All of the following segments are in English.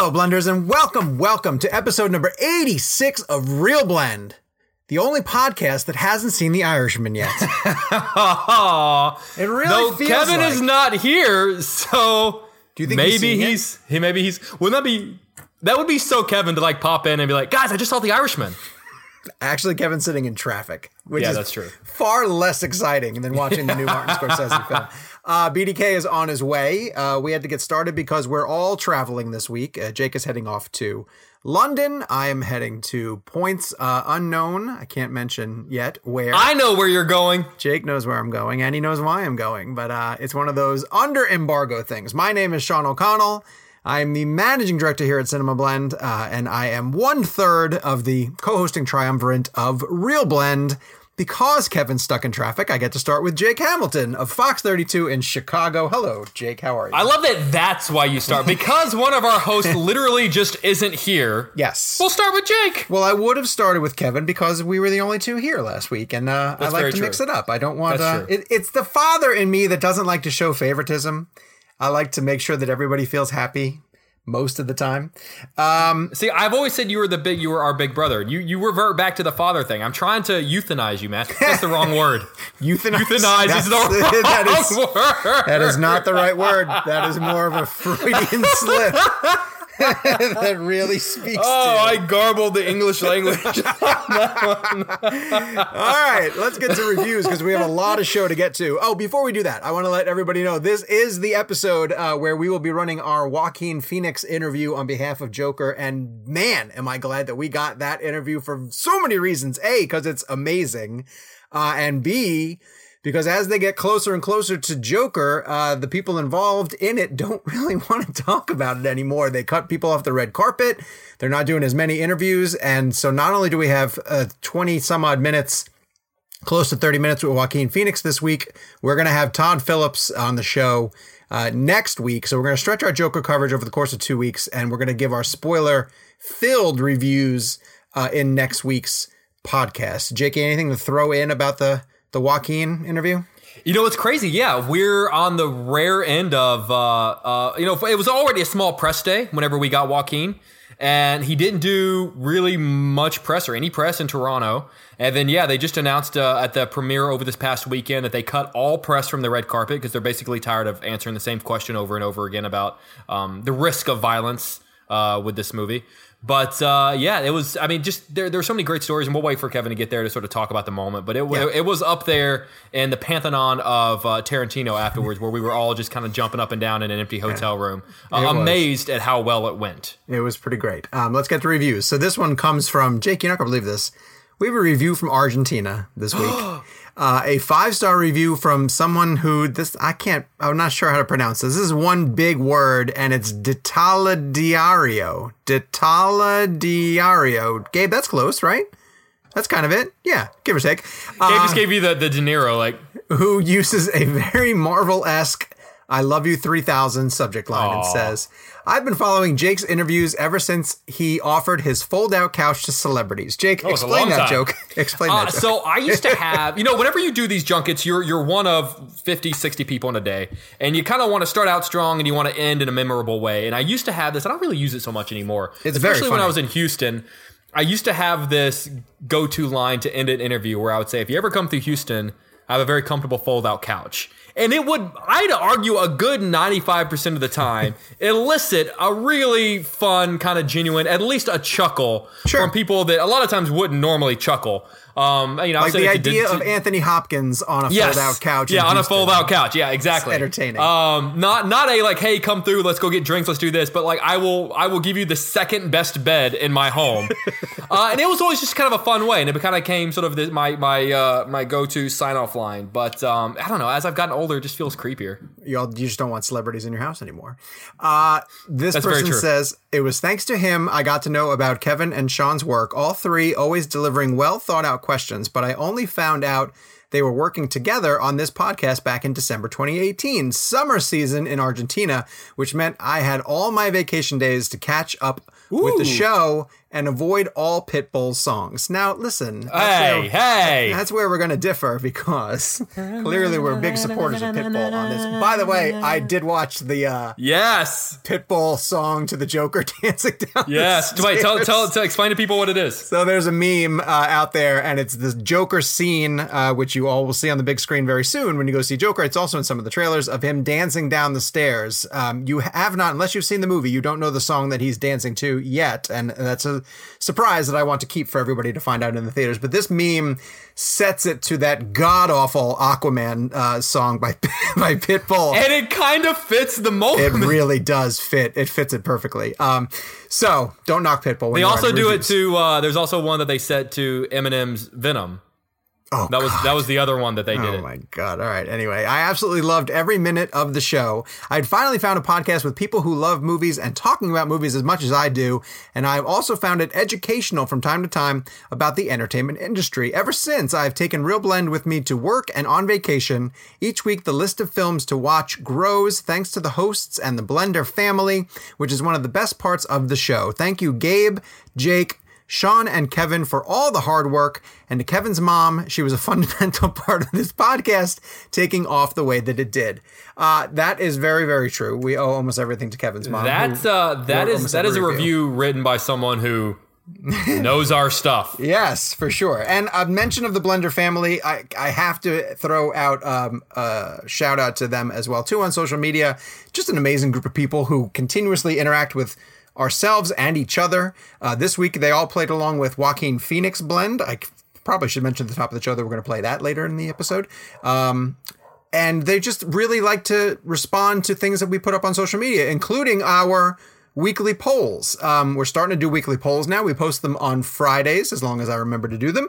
Hello, blenders, and welcome, welcome to episode number 86 of Real Blend, the only podcast that hasn't seen The Irishman yet. It really Though feels Kevin like- is not here, so Do you think maybe it? he's he maybe he's wouldn't that be that would be so Kevin to like pop in and be like, guys, I just saw the Irishman. Actually, Kevin's sitting in traffic, which Yeah, is that's true. far less exciting than watching the new Martin Scorsese film. Uh, BDK is on his way. Uh, we had to get started because we're all traveling this week. Uh, Jake is heading off to London. I am heading to points uh, unknown. I can't mention yet where. I know where you're going. Jake knows where I'm going and he knows why I'm going, but uh, it's one of those under embargo things. My name is Sean O'Connell. I'm the managing director here at Cinema Blend, uh, and I am one third of the co hosting triumvirate of Real Blend. Because Kevin's stuck in traffic, I get to start with Jake Hamilton of Fox 32 in Chicago. Hello, Jake. How are you? I love that that's why you start. Because one of our hosts literally just isn't here. yes. We'll start with Jake. Well, I would have started with Kevin because we were the only two here last week, and uh, I like to true. mix it up. I don't want. Uh, it, it's the father in me that doesn't like to show favoritism. I like to make sure that everybody feels happy most of the time. Um, See, I've always said you were the big you were our big brother. You you revert back to the father thing. I'm trying to euthanize you, man. That's the wrong word. euthanize. Euthanize is the wrong that is word. that is not the right word. That is more of a Freudian slip. that really speaks Oh. I garbled the English language. All right, let's get to reviews because we have a lot of show to get to. Oh, before we do that, I want to let everybody know this is the episode uh, where we will be running our Joaquin Phoenix interview on behalf of Joker. And man, am I glad that we got that interview for so many reasons. A, because it's amazing, uh, and B, because as they get closer and closer to Joker, uh, the people involved in it don't really want to talk about it anymore. They cut people off the red carpet. They're not doing as many interviews. And so not only do we have uh, 20 some odd minutes, close to 30 minutes with Joaquin Phoenix this week, we're going to have Todd Phillips on the show uh, next week. So we're going to stretch our Joker coverage over the course of two weeks, and we're going to give our spoiler filled reviews uh, in next week's podcast. Jake, anything to throw in about the the Joaquin interview? You know it's crazy? Yeah, we're on the rare end of, uh, uh, you know, it was already a small press day whenever we got Joaquin, and he didn't do really much press or any press in Toronto. And then, yeah, they just announced uh, at the premiere over this past weekend that they cut all press from the red carpet because they're basically tired of answering the same question over and over again about um, the risk of violence uh, with this movie. But uh, yeah, it was. I mean, just there. There were so many great stories, and we'll wait for Kevin to get there to sort of talk about the moment. But it it, it was up there in the pantheon of uh, Tarantino afterwards, where we were all just kind of jumping up and down in an empty hotel room, uh, was. amazed at how well it went. It was pretty great. Um, let's get to reviews. So this one comes from Jake. You're not gonna believe this. We have a review from Argentina this week. uh, a five star review from someone who this I can't. I'm not sure how to pronounce this. This is one big word, and it's Detaladiario. Detaladiario. Gabe, that's close, right? That's kind of it. Yeah, give or take. Uh, just gave you the the De Niro like. who uses a very Marvel esque I love you 3000 subject line and says, I've been following Jake's interviews ever since he offered his fold out couch to celebrities. Jake, explain that joke. Explain Uh, that joke. so I used to have, you know, whenever you do these junkets, you're you're one of 50, 60 people in a day, and you kind of want to start out strong and you want to end in a memorable way. And I used to have this. I don't really use it so much anymore. It's very especially when. I was in Houston. I used to have this go-to line to end an interview where I would say, "If you ever come through Houston, I have a very comfortable fold-out couch." And it would, I'd argue, a good ninety-five percent of the time, elicit a really fun, kind of genuine, at least a chuckle Sure. from people that a lot of times wouldn't normally chuckle. Um, you know, like the to- idea to- of Anthony Hopkins on a Yes. fold out couch. Yeah, on a Houston. fold out couch. Yeah, exactly. It's entertaining. Um, not not a like, hey, come through, let's go get drinks, let's do this. But like, I will I will give you the second best bed in my home, uh, and it was always just kind of a fun way, and it kind of came sort of the, my my uh, my go to sign off line. But um, I don't know, as I've gotten older, it just feels creepier. you all, you just don't want celebrities in your house anymore. Uh, this That's person says it was thanks to him I got to know about Kevin and Sean's work. All three always delivering well thought out questions, but I only found out they were working together on this podcast back in December 2018, summer season in Argentina, which meant I had all my vacation days to catch up with the show and avoid all Pitbull songs. Now, listen. That's Hey, where, hey. That's where we're going to differ because clearly we're big supporters of Pitbull on this. By the way, I did watch the uh, Yes. Pitbull song to the Joker dancing down. the Yes. Wait, tell, tell, tell, explain to people what it is. So there's a meme uh, out there, and it's this Joker scene, uh, which you all will see on the big screen very soon when you go see Joker. It's also in some of the trailers of him dancing down the stairs. Um, you have not, unless you've seen the movie, you don't know the song that he's dancing to yet, and that's a surprise that I want to keep for everybody to find out in the theaters. But this meme sets it to that god awful Aquaman uh, song by by Pitbull. And it kind of fits the moment. it really does fit. It fits it perfectly. Um, so don't knock Pitbull. When They also do it to. Uh, there's also one that they set to Eminem's Venom. Oh, That was that was the other one that they did Oh my god! All right. Anyway, I absolutely loved every minute of the show. I'd finally found a podcast with people who love movies and talking about movies as much as I do, and I've also found it educational from time to time about the entertainment industry. Ever since, I've taken Real Blend with me to work and on vacation. Each week, the list of films to watch grows thanks to the hosts and the Blender family, which is one of the best parts of the show. Thank you, Gabe, Jake. Sean and Kevin for all the hard work, and to Kevin's mom, she was a fundamental part of this podcast, taking off the way that it did. Uh, that is very, very true. We owe almost everything to Kevin's mom. That's uh, that is that is a review written by someone who knows our stuff. Yes, for sure. And a mention of the Blender family, I, I have to throw out um, a shout out to them as well too on social media. Just an amazing group of people who continuously interact with ourselves and each other. Uh, this week they all played along with Joaquin Phoenix Blend. I probably should mention at the top of the show that we're going to play that later in the episode. Um, and they just really like to respond to things that we put up on social media, including our weekly polls. Um, we're starting to do weekly polls now. We post them on Fridays, as long as I remember to do them.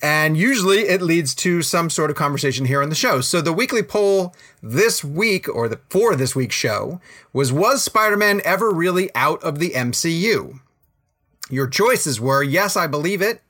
And usually it leads to some sort of conversation here on the show. So the weekly poll this week, or the for this week's show, was Was Spider Man ever really out of the MCU? Your choices were yes, I believe it,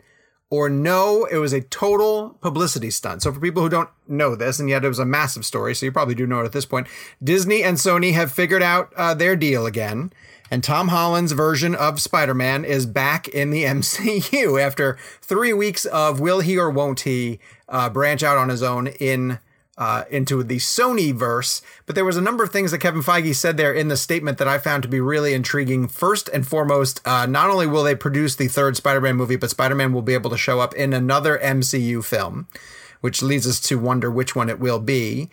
or no, it was a total publicity stunt. So for people who don't know this, and yet it was a massive story, so you probably do know it at this point, Disney and Sony have figured out uh, their deal again. And Tom Holland's version of Spider Man is back in the MCU after three weeks of will he or won't he uh, branch out on his own in uh, into the Sony verse. But there was a number of things that Kevin Feige said there in the statement that I found to be really intriguing. First and foremost, uh, not only will they produce the third Spider Man movie, but Spider Man will be able to show up in another MCU film, which leads us to wonder which one it will be.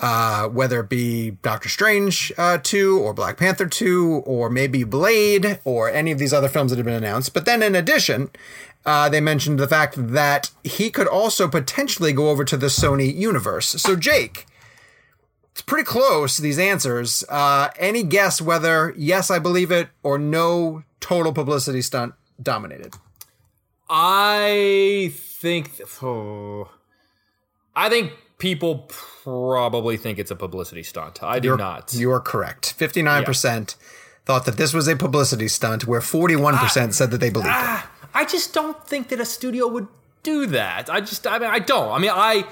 Uh, whether it be Doctor Strange uh, 2 or Black Panther 2 or maybe Blade or any of these other films that have been announced. But then in addition, uh, they mentioned the fact that he could also potentially go over to the Sony universe. So, Jake, it's pretty close, these answers. Uh, any guess whether yes, I believe it, or no, total publicity stunt dominated? I think. Oh, I think people probably think it's a publicity stunt. I do not. You are correct. 59% thought that this was a publicity stunt, where 41% ah, said that they believed it. Ah, I just don't think that a studio would do that. I just, I mean, I don't. I mean, I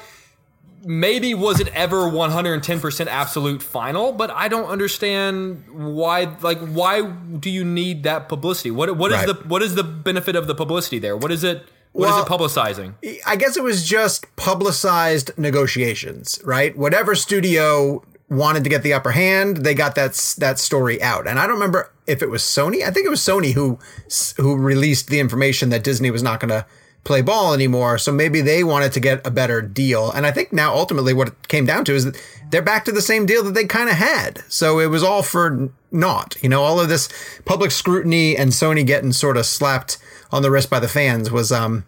maybe was it ever 110% absolute final, but I don't understand why. Like, why do you need that publicity? What what is Right. the what is the benefit of the publicity there? What is it? What is Well- it publicizing? I guess it was just publicized negotiations, right? Whatever studio wanted to get the upper hand, they got that that story out. And I don't remember if it was Sony. I think it was Sony who who released the information that Disney was not going to play ball anymore. So maybe they wanted to get a better deal. And I think now ultimately what it came down to is that they're back to the same deal that they kind of had. So it was all for naught. You know, all of this public scrutiny and Sony getting sort of slapped on the wrist by the fans was um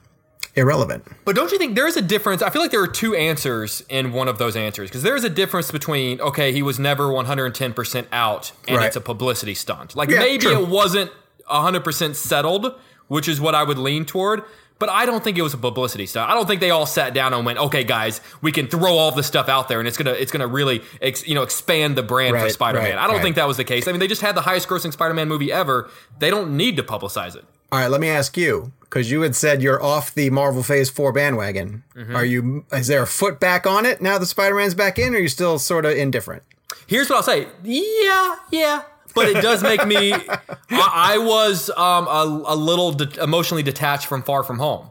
irrelevant. But don't you think there is a difference? I feel like there are two answers in one of those answers because there is a difference between okay, he was never 110% out and Right. it's a publicity stunt. Like Yeah, maybe true. it wasn't 100% settled, which is what I would lean toward. But I don't think it was a publicity stunt. I don't think they all sat down and went, "Okay, guys, we can throw all this stuff out there, and it's gonna it's gonna really ex, you know expand the brand for Spider-Man." right, I don't right. think that was the case. I mean, they just had the highest grossing Spider-Man movie ever. They don't need to publicize it. All right, let me ask you because you had said you're off the Marvel Phase Four bandwagon. Mm-hmm. Are you? Is there a foot back on it now that Spider Man's back in? Or are you still sort of indifferent? Here's what I'll say. Yeah, yeah. but it does make me. I, I was um, a, a little de- emotionally detached from Far From Home.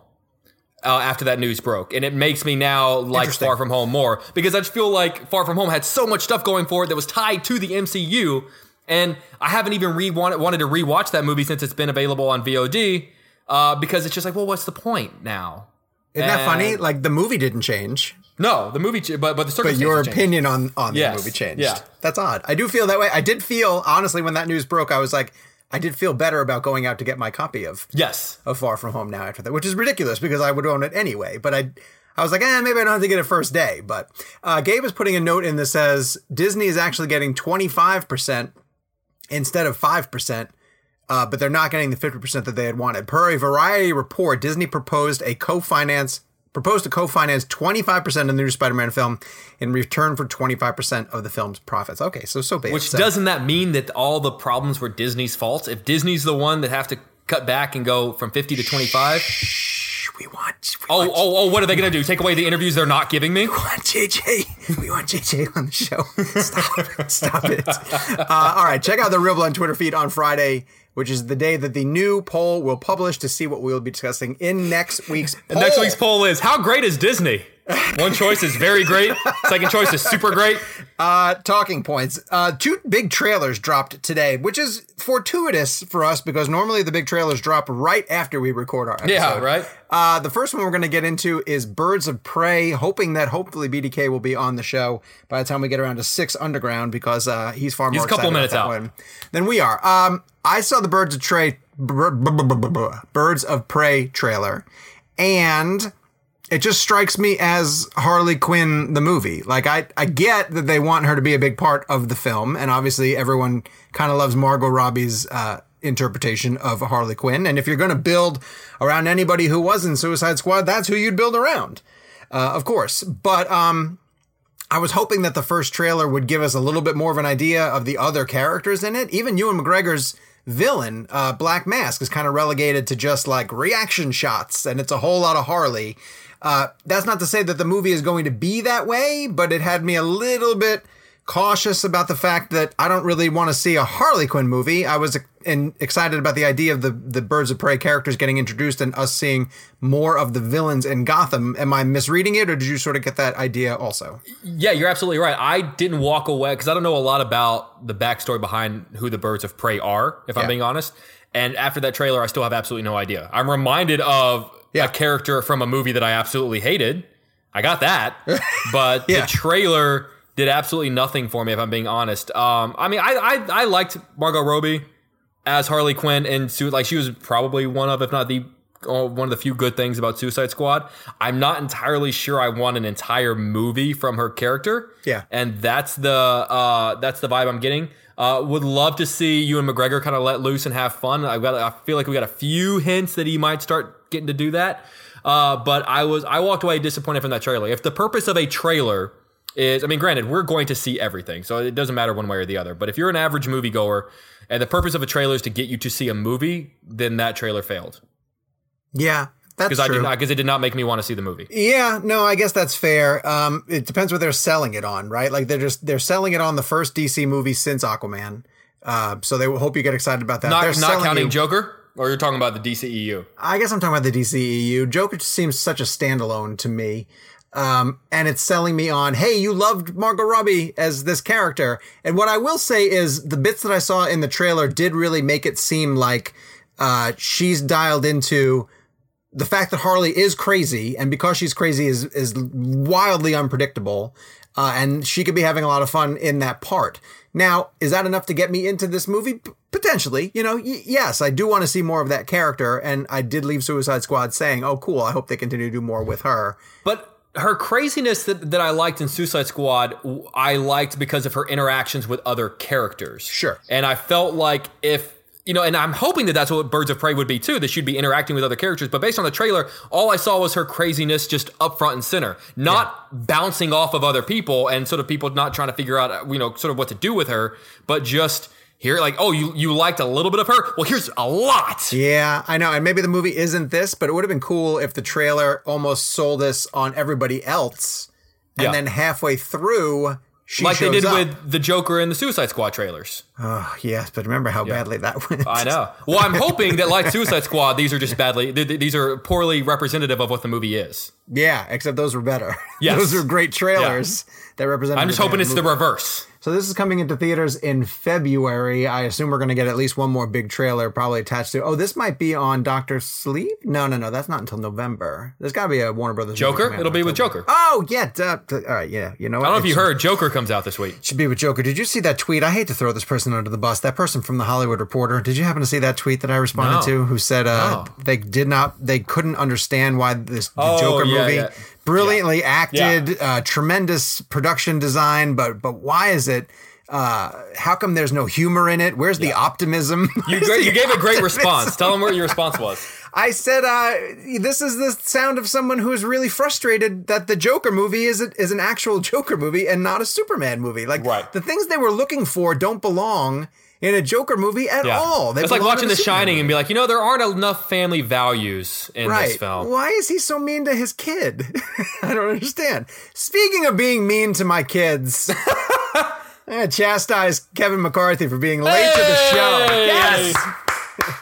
Uh, after that news broke, and it makes me now like Far From Home more because I just feel like Far From Home had so much stuff going for it that was tied to the MCU, and I haven't even re- wanted, to rewatch that movie since it's been available on VOD uh, because it's just like, well, what's the point now? Isn't that funny? Like the movie didn't change, No, the movie, ch- but but the but circumstances your changed. opinion on on Yes. the movie changed. Yeah. That's odd. I do feel that way. I did feel honestly when that news broke, I was like, I did feel better about going out to get my copy of Yes, of Far From Home now after that, which is ridiculous because I would own it anyway. But I, I was like, eh, maybe I don't have to get it first day. But uh, Gabe is putting a note in that says Disney is actually getting 25% instead of 5%. Uh, but they're not getting the 50% that they had wanted. Per a Variety report, Disney proposed a co-finance proposed to co-finance 25% of the new Spider-Man film in return for 25% of the film's profits. Okay, so so big. which So- doesn't that mean that all the problems were Disney's fault? If Disney's the one that have to cut back and go from fifty to twenty five, Shh, we want we oh want oh oh, what are they gonna do? Take away the interviews they're not giving me? We want JJ. We want JJ on the show. Stop. Stop it. Uh, all right. Check out the Real Blend Twitter feed on Friday, which is the day that the new poll will publish to see what we will be discussing in next week's poll. Next week's poll is how great is Disney? One choice is very great. Second choice is super great. Uh, talking points. Uh, two big trailers dropped today, which is fortuitous for us because normally the big trailers drop right after we record our episode. Yeah, right. Uh, the first one we're going to get into is Birds of Prey, hoping that hopefully BDK will be on the show by the time we get around to Six Underground because uh, he's far more he's a couple minutes out. one than we are. Um, I saw the Birds of Prey, Birds of Prey trailer, and it just strikes me as Harley Quinn the movie. Like I I get that they want her to be a big part of the film, and obviously everyone kind of loves Margot Robbie's uh, interpretation of Harley Quinn. And if you're going to build around anybody who was in Suicide Squad, that's who you'd build around, uh, of course. But um. I was hoping that the first trailer would give us a little bit more of an idea of the other characters in it. Even Ewan McGregor's villain, uh, Black Mask, is kind of relegated to just like reaction shots, and it's a whole lot of Harley. Uh, that's not to say that the movie is going to be that way, but it had me a little bit cautious about the fact that I don't really want to see a Harley Quinn movie. I was in, excited about the idea of the the Birds of Prey characters getting introduced and us seeing more of the villains in Gotham. Am I misreading it, or did you sort of get that idea also? Yeah, you're absolutely right. I didn't walk away because I don't know a lot about the backstory behind who the Birds of Prey are, if Yeah. I'm being honest. And after that trailer, I still have absolutely no idea. I'm reminded of Yeah. a character from a movie that I absolutely hated. I got that, but Yeah. the trailer did absolutely nothing for me, if I'm being honest. Um, I mean, I, I I liked Margot Robbie as Harley Quinn, and Su- like she was probably one of, if not the uh, one of the few good things about Suicide Squad. I'm not entirely sure I want an entire movie from her character. Yeah. and that's the uh, that's the vibe I'm getting. Uh, would love to see Ewan McGregor kind of let loose and have fun. I've got I feel like we got a few hints that he might start getting to do that. Uh, but I was I walked away disappointed from that trailer. If the purpose of a trailer is, I mean, granted, we're going to see everything, so it doesn't matter one way or the other. But if you're an average moviegoer and the purpose of a trailer is to get you to see a movie, then that trailer failed Yeah, because I did not because it did not make me want to see the movie. Yeah, no, I guess that's fair. Um, it depends what they're selling it on, right? Like they're just they're selling it on the first DC movie since Aquaman. Uh, so they will hope you get excited about that. Not they're not counting you- Joker, or you're talking about the DCEU. I guess I'm talking about the DCEU. Joker just seems such a standalone to me. Um, and it's selling me on, hey, you loved Margot Robbie as this character. And what I will say is the bits that I saw in the trailer did really make it seem like uh, she's dialed into the fact that Harley is crazy, and because she's crazy is is wildly unpredictable, uh, and she could be having a lot of fun in that part. Now, is that enough to get me into this movie? P- potentially, you know. Y- yes, I do want to see more of that character, and I did leave Suicide Squad saying, "Oh, cool! I hope they continue to do more with her." But her craziness that, that I liked in Suicide Squad, I liked because of her interactions with other characters. Sure. And I felt like if, you know, and I'm hoping that that's what Birds of Prey would be too, that she'd be interacting with other characters. But based on the trailer, all I saw was her craziness just up front and center, not bouncing off of other people and sort of people not trying to figure out, you know, sort of what to do with her, but just here, like, oh, you, you liked a little bit of her? Well, here's a lot. Yeah, I know, and maybe the movie isn't this, but it would have been cool if the trailer almost sold us on everybody else, and Yeah. then halfway through she like they did up. with the Joker and the Suicide Squad trailers. Oh, yes, but remember how badly that went. I know. Well, I'm hoping that like Suicide Squad, these are just badly. th- th- These are poorly representative of what the movie is. Yeah, except those were better. Yes. those are great trailers that represent. I'm just hoping it's the reverse. So this is coming into theaters in February. I assume we're going to get at least one more big trailer, probably attached to. Oh, this might be on Doctor Sleep. No, no, no, that's not until November. There's got to be a Warner Brothers Joker. It'll be with Joker. Oh yeah, duh, duh, all right, yeah. You know, what? I don't know if you heard. Joker comes out this week. Should be with Joker. Did you see that tweet? I hate to throw this person under the bus. That person from the Hollywood Reporter. Did you happen to see that tweet that I responded No. to? Who said uh, No. they did not, they couldn't understand why this the Oh, Joker yeah, movie, yeah. Brilliantly acted, uh, tremendous production design, but but why is it? Uh, how come there's no humor in it? Where's the optimism? You, great, you gave a great response. Tell them what your response was. I said, uh, this is the sound of someone who is really frustrated that the Joker movie is a, is an actual Joker movie and not a Superman movie. Like Right. the things they were looking for don't belong in a Joker movie at Yeah. all. They it's like watching in The Shining movie. and be like, you know, there aren't enough family values in Right. this film. Why is he so mean to his kid? I don't understand. Speaking of being mean to my kids, I'm gonna chastise Kevin McCarthy for being late to the show. Hey! Yes.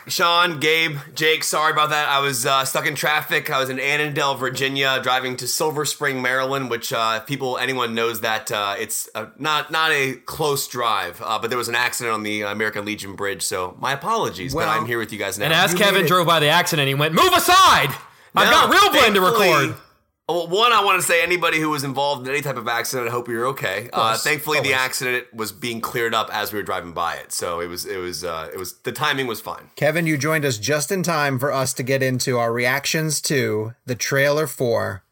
Sean, Gabe, Jake, sorry about that. I was uh, stuck in traffic. I was in Annandale, Virginia, driving to Silver Spring, Maryland. Which, uh, if people, anyone knows that uh, it's uh, not not a close drive, uh, but there was an accident on the American Legion Bridge. So my apologies, Well- but I'm here with you guys now. And as You Kevin drove by the accident, he went, "Move aside! I've got real blend to record." Well, one, I want to say anybody who was involved in any type of accident, I hope you're okay. Uh, thankfully, the accident was being cleared up as we were driving by it, so it was it was uh, it was the timing was fine. Kevin, you joined us just in time for us to get into our reactions to the trailer for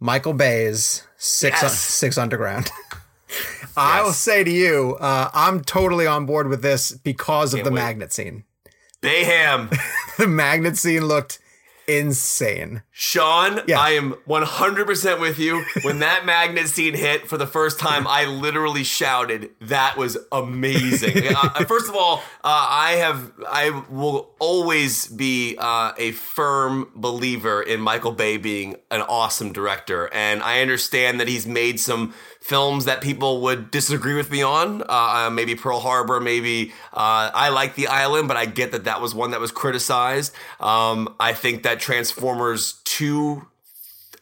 Michael Bay's Six Yes. Six Underground. I will Yes. say to you, uh, I'm totally on board with this because of Can't the wait. magnet scene. Bayhem. The magnet scene looked insane. Sean, Yeah. I am 100% with you. When that magnet scene hit for the first time, I literally shouted, "That was amazing!" uh, first of all, uh, I have, I will always be uh, a firm believer in Michael Bay being an awesome director, and I understand that he's made some films that people would disagree with me on. Uh, uh, maybe Pearl Harbor, maybe uh, I like The Island, but I get that that was one that was criticized. Um, I think that Transformers 2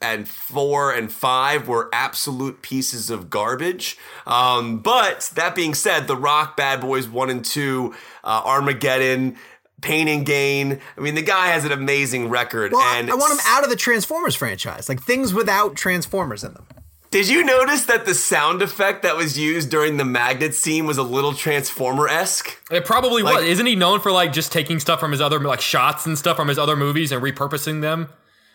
and 4 and 5 were absolute pieces of garbage. Um, but that being said, The Rock, Bad Boys 1 and 2, uh, Armageddon, Pain and Gain. I mean, the guy has an amazing record. Well, I- and I want him out of the Transformers franchise, like things without Transformers in them. Did you notice that the sound effect that was used during the magnet scene was a little Transformer esque? It probably was. Isn't he known for like just taking stuff from his other like shots and stuff from his other movies and repurposing them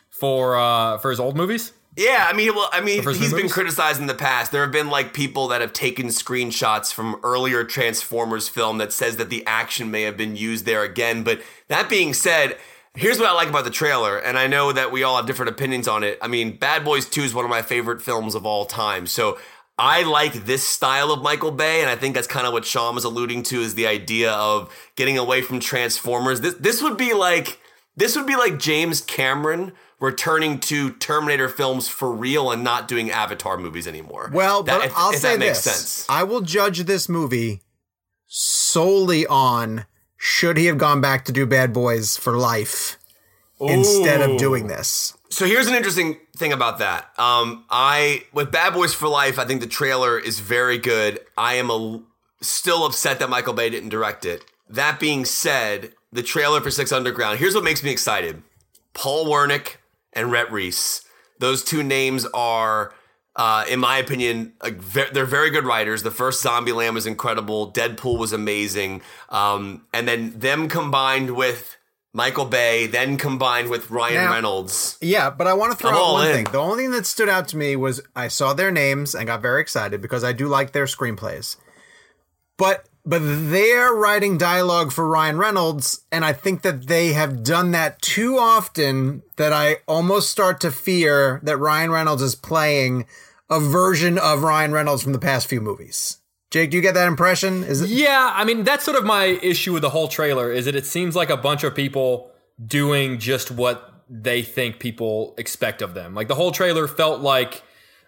for uh for his old movies? Yeah, I mean, well, I mean, he's been movies? criticized in the past. There have been like people that have taken screenshots from earlier Transformers film that says that the action may have been used there again. But that being said, here's what I like about the trailer, and I know that we all have different opinions on it. I mean, Bad Boys 2 is one of my favorite films of all time. So I like this style of Michael Bay, and I think that's kind of what Sean was alluding to is the idea of getting away from Transformers. This this would be like this would be like James Cameron returning to Terminator films for real and not doing Avatar movies anymore. Well, That- but if- I'll if say that makes this: sense. I will judge this movie solely on should he have gone back to do Bad Boys for life instead of doing this. So here's an interesting thing about that. Um, I with Bad Boys for Life, I think the trailer is very good. I am a, still upset that Michael Bay didn't direct it. That being said, the trailer for Six Underground. Here's what makes me excited: Paul Wernick and Rhett Reese. Those two names are, uh, in my opinion, ve- they're very good writers. The first Zombie Zombieland was incredible. Deadpool was amazing. Um, and then them combined with Michael Bay, then combined with Ryan Now- Reynolds. Yeah, but I want to throw I'm out one in. thing. The only thing that stood out to me was I saw their names and got very excited because I do like their screenplays. But but they're writing dialogue for Ryan Reynolds, and I think that they have done that too often that I almost start to fear that Ryan Reynolds is playing a version of Ryan Reynolds from the past few movies. Jake, do you get that impression? Is it Yeah, I mean that's sort of my issue with the whole trailer is that it seems like a bunch of people doing just what they think people expect of them. Like the whole trailer felt like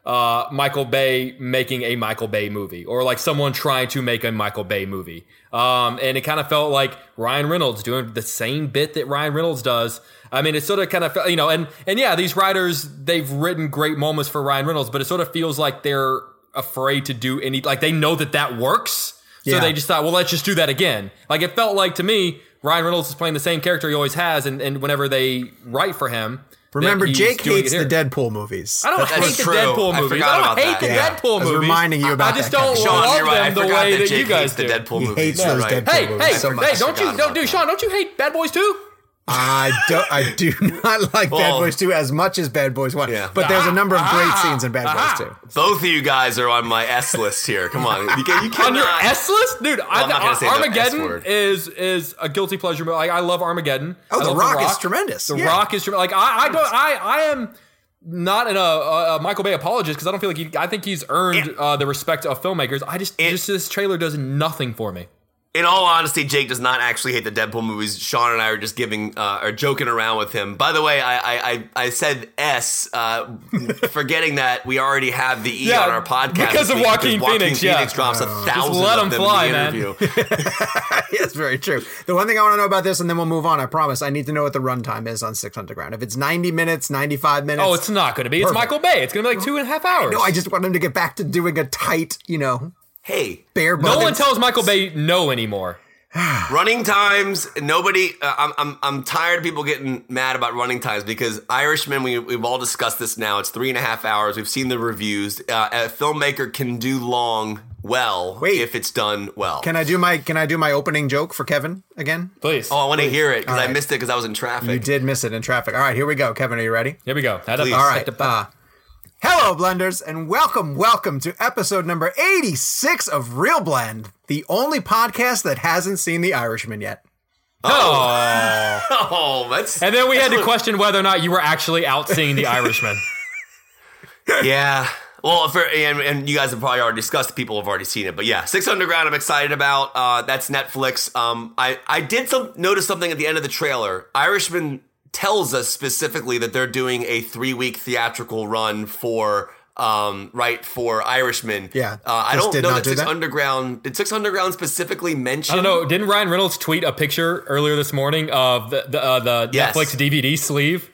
uh, Michael Bay making a Michael Bay movie or like someone trying to make a Michael Bay movie. Um, and it kind of felt like Ryan Reynolds doing the same bit that Ryan Reynolds does. I mean, it sort of kind of you know, and and yeah, these writers they've written great moments for Ryan Reynolds, but it sort of feels like they're afraid to do any like they know that that works. So Yeah. they just thought, well, let's just do that again. Like it felt like to me, Ryan Reynolds is playing the same character he always has, and, and whenever they write for him, Remember, Jake hates the. Deadpool movies. I don't That's hate the true. Deadpool I movies. forgot I don't about hate that. the Yeah. Deadpool I was movies. reminding you about I just that, don't Kevin. Sean, love you're right. Them the way that that you guys hates the do. Deadpool He movies. hates You're those right. Deadpool Hey, movies hey, so hey! Don't you, Forgot don't do. Sean? Don't you hate Bad Boys too? I don't. I do not like Bad Boys Two as much as Bad Boys One. Yeah. But there's a number of great Ah, scenes in Bad ah. Boys Two. Both of you guys are on my S list here. Come on, you, can, you On your. S list, dude. I, I'm not gonna say Armageddon word. is is a guilty pleasure. movie. Like I love Armageddon. Oh, I The Rock is tremendous. The Yeah. Rock is tremendous. Like I, I don't. I, I am not in a, a, a Michael Bay apologist because I don't feel like he. I think he's earned uh, the respect of filmmakers. I just, It- just this trailer does nothing for me. In all honesty, Jake does not actually hate the Deadpool movies. Sean and I are just giving, uh, are joking around with him. By the way, I I, I, I said S, uh, forgetting that we already have the E Yeah, on our podcast because this of week Joaquin Phoenix, Phoenix yeah. drops a thousand let of him them fly, in the interview. Yes, very true. The one thing I want to know about this, and then we'll move on. I promise. I need to know what the runtime is on Six Underground. If it's 90 minutes, 95 minutes. Oh, it's not going to be. It's Michael Bay. It's going to be like two and a half hours. no. I just want him to get back to doing a tight, you know, Hey, bare no one tells Michael Bay no anymore. running times. Nobody. Uh, I'm, I'm I'm tired of people getting mad about running times because Irishman. We we've all discussed this now. It's three and a half hours. We've seen the reviews. Uh, a filmmaker can do long well Wait. if it's done well. Can I do my Can I do my opening joke for Kevin again? Please. oh, I want to hear it because All I missed it because I was in traffic. You did miss it in traffic. All right, here we go. Kevin, are you ready? Here we go. Please. All right. Uh, hello, blenders, and welcome, welcome to episode number 86 of Real Blend, the only podcast that hasn't seen The Irishman yet. Oh. Oh, that's And then we had to what- question whether or not you were actually out seeing The Irishman. Yeah. Well, for, and, and you guys have probably already discussed. People have already seen it, but yeah, Six Underground. I'm excited about. Uh, that's Netflix. Um, I I did some notice something at the end of the trailer. Irishman tells us specifically that they're doing a three week theatrical run for. Um, right for Irishman. Yeah, uh, I don't know that do Six that? Underground did Six Underground specifically mention. I don't know. Didn't Ryan Reynolds tweet a picture earlier this morning of the the, uh, the Yes. Netflix DVD sleeve?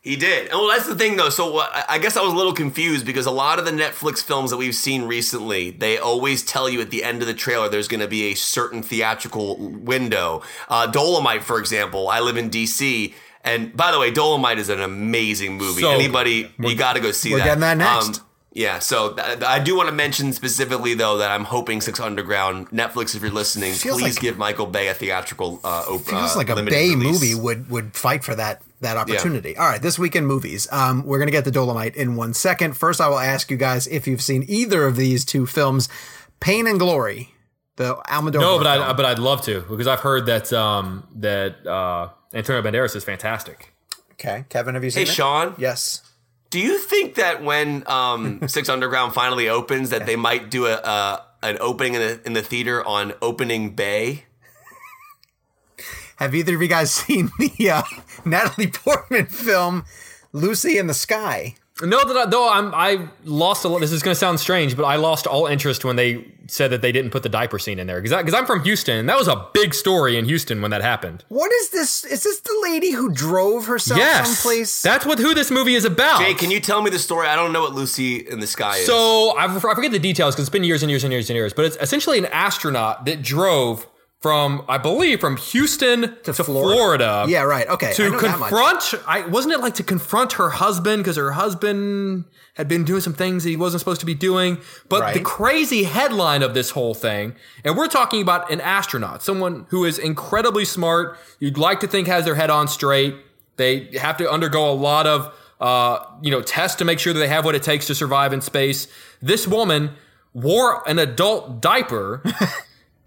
He did. And well, that's the thing, though. So what, I- I guess I was a little confused because a lot of the Netflix films that we've seen recently, they always tell you at the end of the trailer there's going to be a certain theatrical window. Uh, Dolomite, for example. I live in DC. And by the way, Dolomite is an amazing movie. So Anybody, you got to go see we're that. getting that next. yeah, so th- I do want to mention specifically though that I'm hoping Six Underground Netflix, if you're listening, Feels please like- give Michael Bay a theatrical. Uh, op- Feels uh, like a Bay release. movie would would fight for that that opportunity. All right, this weekend movies, um, we're gonna get the Dolomite in one second. First, I will ask you guys if you've seen either of these two films, Pain and Glory, the Almodovar. No, but I but I'd love to because I've heard that um, that uh, Antonio Banderas is fantastic. okay, Kevin, have you seen it? Hey, it? Sean. Yes. Do you think that when um, Six Underground finally opens, that they might do a, a an opening in the in the theater on opening bay? Have either of you guys seen the uh, Natalie Portman film Lucy in the Sky? No, that I, though I'm I lost a lot. This is going to sound strange, but I lost all interest when they said that they didn't put the diaper scene in there because because I'm from Houston. and That was a big story in Houston when that happened. What is this? Is this the lady who drove herself Yes, someplace? that's what who this movie is about. Hey, can you tell me the story? I don't know what Lucy in the Sky is. So I, I forget the details because it's been years and years and years and years. But it's essentially an astronaut that drove from, I believe, from Houston to, Florida? Florida. yeah, right. Okay. I To much. confront, I wasn't it like to confront her husband because her husband had been doing some things that he wasn't supposed to be doing. But the crazy headline of this whole thing, and we're talking about an astronaut, someone who is incredibly smart. You'd like to think has their head on straight. They have to undergo a lot of uh, you know tests to make sure that they have what it takes to survive in space. This woman wore an adult diaper.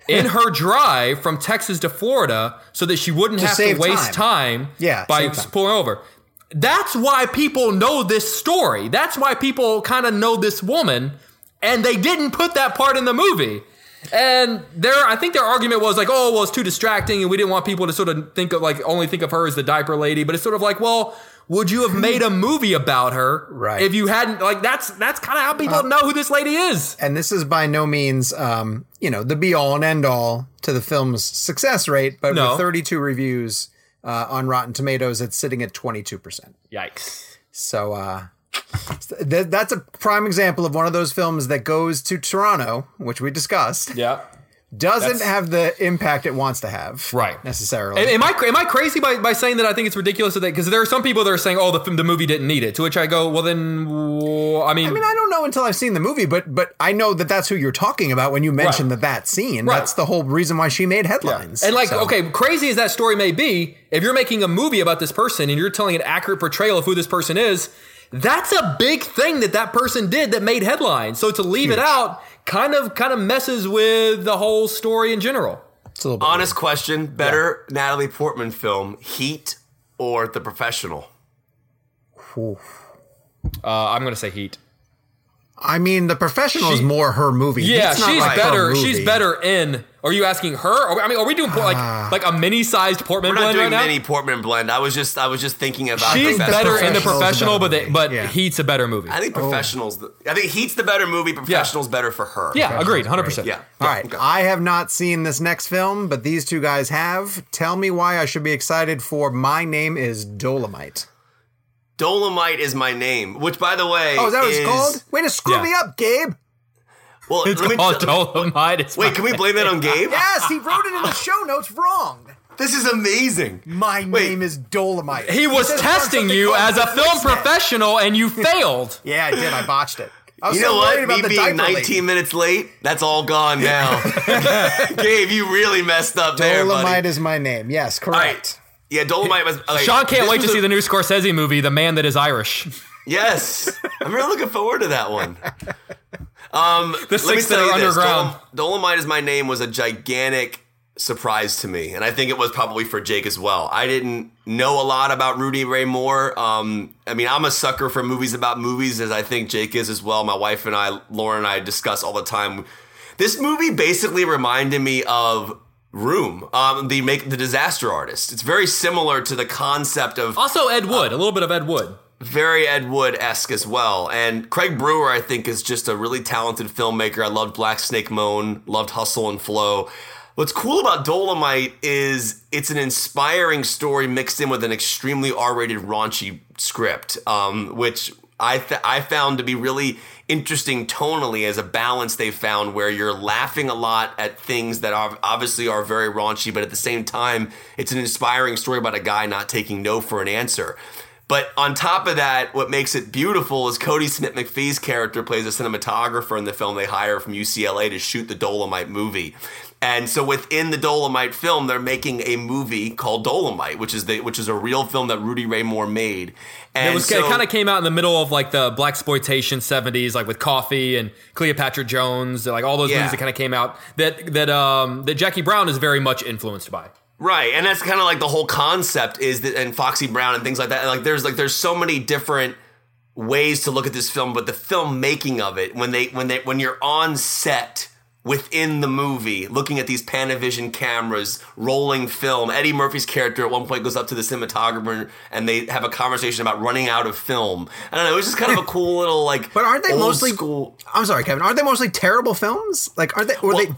in her drive from Texas to Florida, so that she wouldn't have to waste time. time, Yeah, by time. pulling over. That's why people know this story. That's why people kind of know this woman, and they didn't put that part in the movie. And their, I think their argument was like, oh, well, it's too distracting, and we didn't want people to sort of think of like only think of her as the diaper lady. But it's sort of like, well, would you have made a movie about her? Right. If you hadn't, like, that's that's kind of how people know who this lady is. And this is by no means, um, you know, the be all and end all to the film's success rate, but No. with 32 reviews uh, on Rotten Tomatoes, it's sitting at 22%. Yikes. So uh, th- that's a prime example of one of those films that goes to Toronto, which we discussed, Yeah. Doesn't That's- have the impact it wants to have, Right. Necessarily. Am, am I am I crazy by, by saying that I think it's ridiculous that because there are some people that are saying, oh, the the movie didn't need it. To which I go, well, then, I mean, I mean, I don't know until I've seen the movie, but but I know that that's who you're talking about when you mention Right. that that scene. Right. That's the whole reason why she made headlines. And like, So- okay, crazy as that story may be, if you're making a movie about this person and you're telling an accurate portrayal of who this person is, that's a big thing that that person did that made headlines. So to leave it out kind of kind of messes with the whole story in general. it's a little bit Honest question: Better Natalie Portman film, Heat or The Professional? Ooh. Uh, I'm going to say Heat. I mean, the professional is more her movie. Yeah, not she's like better. movie. She's better in. Are you asking her? Are we, I mean, are we doing like ah. like a mini-sized Portman We're not blend doing right now? mini Portman blend. I was just I was just thinking about. She's the better in the professional, but better they, but. Yeah. Heat's a better movie. I think professionals. The, I think Heat's the better movie. Professionals better for her. yeah, agreed, hundred percent. Yeah. All right, Okay. I have not seen this next film, but these two guys have. Tell me why I should be excited for My Name is Dolomite. Dolomite is my name. Which, by the way, Oh, is that what it's called? Way to screw Yeah. me up, Gabe. Well, It's let me- Dolomite. It's wait, can we blame that on Gabe? Yes, he wrote it in the show notes wrong. This is amazing. My Wait. name is Dolomite. He was says it's on testing you as a film Listener. professional, and you failed. Yeah, I did. I botched it. I You so know worried what? about Me being 19 lady. minutes late, that's all gone now. Gabe, you really messed up there, Dolomite is my name. Yes, correct. right. Yeah, Dolomite was. Okay, Sean can't this wait to was see the new Scorsese movie, The Man That Is Irish. Yes, I'm really looking forward to that one. Um, The let me six that tell are you this. underground. Dolom- Dolomite is my name was a gigantic surprise to me, and I think it was probably for Jake as well. I didn't know a lot about Rudy Ray Moore. Um, I mean, I'm a sucker for movies about movies, as I think Jake is as well. My wife and I, Lauren and I, discuss all the time. This movie basically reminded me of Room, um, the make the Disaster Artist. It's very similar to the concept of Also, Ed Wood, a little bit of Ed Wood. Very Ed Wood esque as well. And Craig Brewer, I think, is just a really talented filmmaker. I loved Black Snake Moan, loved Hustle and Flow. What's cool about Dolomite is it's an inspiring story mixed in with an extremely R-rated, raunchy script, um, which I th- I found to be really interesting tonally as a balance they found where you're laughing a lot at things that are obviously are very raunchy, but at the same time, it's an inspiring story about a guy not taking no for an answer. But on top of that, what makes it beautiful is Kodi Smit-McPhee's character plays a cinematographer in the film they hire from UCLA to shoot the Dolomite movie. And so within the Dolomite film, they're making a movie called Dolomite, which is the which is a real film that Rudy Ray Moore made. And It was so, it kind of came out in the middle of like the blaxploitation '70s, like with Coffy and Cleopatra Jones, like all those Yeah. movies that kind of came out that that um that Jackie Brown is very much influenced by. Right, and that's kind of like the whole concept is that, and Foxy Brown and things like that. Like, there's like there's so many different ways to look at this film, but the filmmaking of it when they when they when you're on set within the movie, looking at these Panavision cameras, rolling film. Eddie Murphy's character at one point goes up to the cinematographer and they have a conversation about running out of film. I don't know. It was just kind of a cool little like. But aren't they old mostly? school? I'm sorry, Kevin. Aren't they mostly terrible films? Like, aren't they? Or they?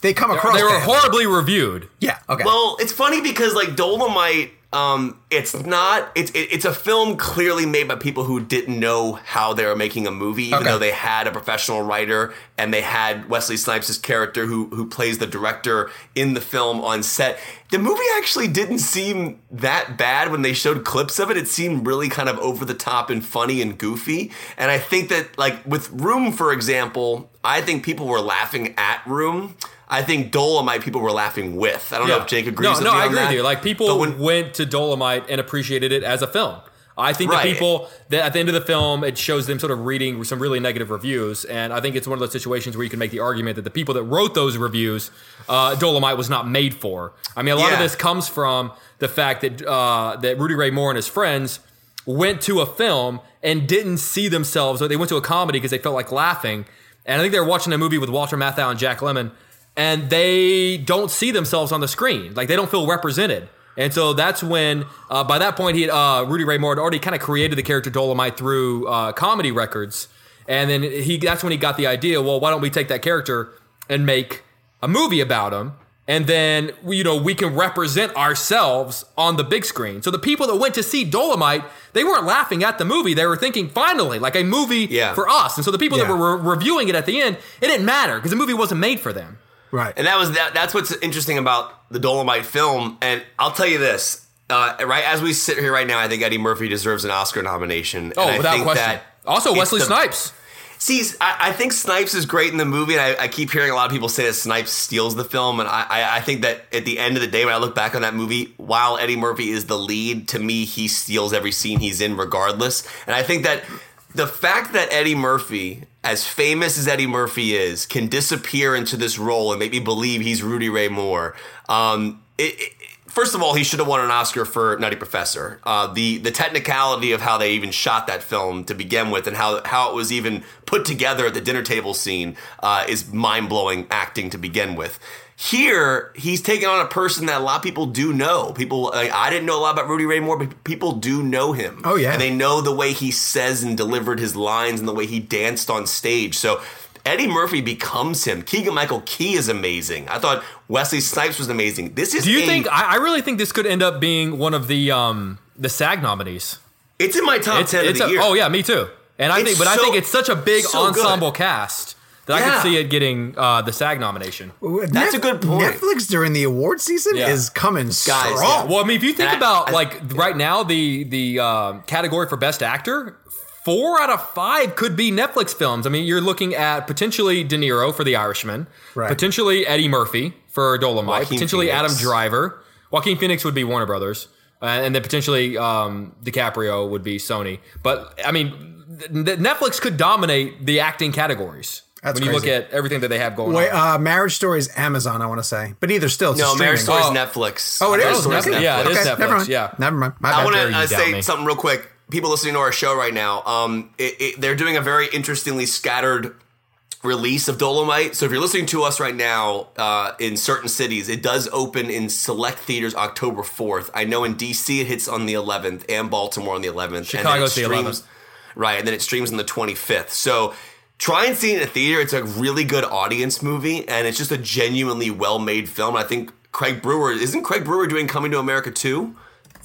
They come across. They were bad. horribly reviewed. Yeah. Okay. Well, it's funny because like Dolomite, um, it's not. It's it, it's a film clearly made by people who didn't know how they were making a movie, even Okay. though they had a professional writer and they had Wesley Snipes' character who who plays the director in the film on set. The movie actually didn't seem that bad when they showed clips of it. It seemed really kind of over the top and funny and goofy. And I think that like with Room, for example, I think people were laughing at Room. I think Dolomite people were laughing with. I don't know if Jake agrees No, with no, me I agree that. with you. Like people when- went to Dolomite and appreciated it as a film. I think Right. the people that at the end of the film it shows them sort of reading some really negative reviews, and I think it's one of those situations where you can make the argument that the people that wrote those reviews, uh, Dolomite was not made for. I mean, a lot of this comes from the fact that uh, that Rudy Ray Moore and his friends went to a film and didn't see themselves, or they went to a comedy because they felt like laughing, and I think they were watching a movie with Walter Matthau and Jack Lemmon, and they don't see themselves on the screen, like they don't feel represented. And so that's when, uh, by that point, he uh, Rudy Ray Moore had already kind of created the character Dolomite through uh, comedy records, and then he that's when he got the idea. Well, why don't we take that character and make a movie about him? And then you know we can represent ourselves on the big screen. So the people that went to see Dolomite, they weren't laughing at the movie. They were thinking, finally, like a movie Yeah. for us. And so the people that were re- reviewing it at the end, it didn't matter because the movie wasn't made for them. Right. And that was that. That's what's interesting about the Dolomite film. And I'll tell you this: uh, right as we sit here right now, I think Eddie Murphy deserves an Oscar nomination. Oh, And I without think question. that Also, Wesley the- Snipes. See, I, I think Snipes is great in the movie, and I, I keep hearing a lot of people say that Snipes steals the film, and I, I, I think that at the end of the day, when I look back on that movie, while Eddie Murphy is the lead, to me, he steals every scene he's in, regardless. And I think that the fact that Eddie Murphy, as famous as Eddie Murphy is, can disappear into this role and make me believe he's Rudy Ray Moore. Um, it, first of all, he should have won an Oscar for Nutty Professor. Uh, the the technicality of how they even shot that film to begin with, and how how it was even put together at the dinner table scene, uh, is mind blowing acting to begin with. Here, he's taking on a person that a lot of people do know. People, like, I didn't know a lot about Rudy Ray Moore, but people do know him. Oh, yeah. and they know the way he says and delivered his lines and the way he danced on stage. So Eddie Murphy becomes him. Keegan Michael Key is amazing. I thought Wesley Snipes was amazing. This is Do you a- think? I, I really think this could end up being one of the um, the SAG nominees. it's in my top It's, ten it's of a- the year? oh yeah, me too. And I It's think, but I think it's such a big so good. ensemble cast that I Yeah. could see it getting uh, the SAG nomination. That's a good point. Netflix during the award season Yeah. is coming strong. yeah. Well, I mean, if you think I- about I- like right now, the the um, category for best actor, four out of five could be Netflix films. I mean, you're looking at potentially De Niro for The Irishman, Right. potentially Eddie Murphy for Dolomite, Joaquin potentially Phoenix. Adam Driver. Joaquin Phoenix would be Warner Brothers, uh, and then potentially um, DiCaprio would be Sony. But I mean, th- Netflix could dominate the acting categories. That's when you crazy. look at everything that they have going Wait, on. uh, Marriage Story is Amazon, I want to say, but either still, it's no, a Marriage streaming. Story's Oh. Netflix. Oh, it Marriage is? Story's Netflix. Yeah, it is Okay, Netflix, Never mind. yeah. never mind. My I want to uh, say me. something real quick. People listening to our show right now, um, it, it, they're doing a very interestingly scattered release of Dolomite. So if you're listening to us right now uh, in certain cities, it does open in select theaters October 4th. I know in DC it hits on the 11th and Baltimore on the 11th. and then it the streams- 11th. Right, and then it streams on the 25th. So try and see it in a theater. It's a really good audience movie, and it's just a genuinely well-made film. I think Craig Brewer isn't Craig Brewer doing Coming to America too?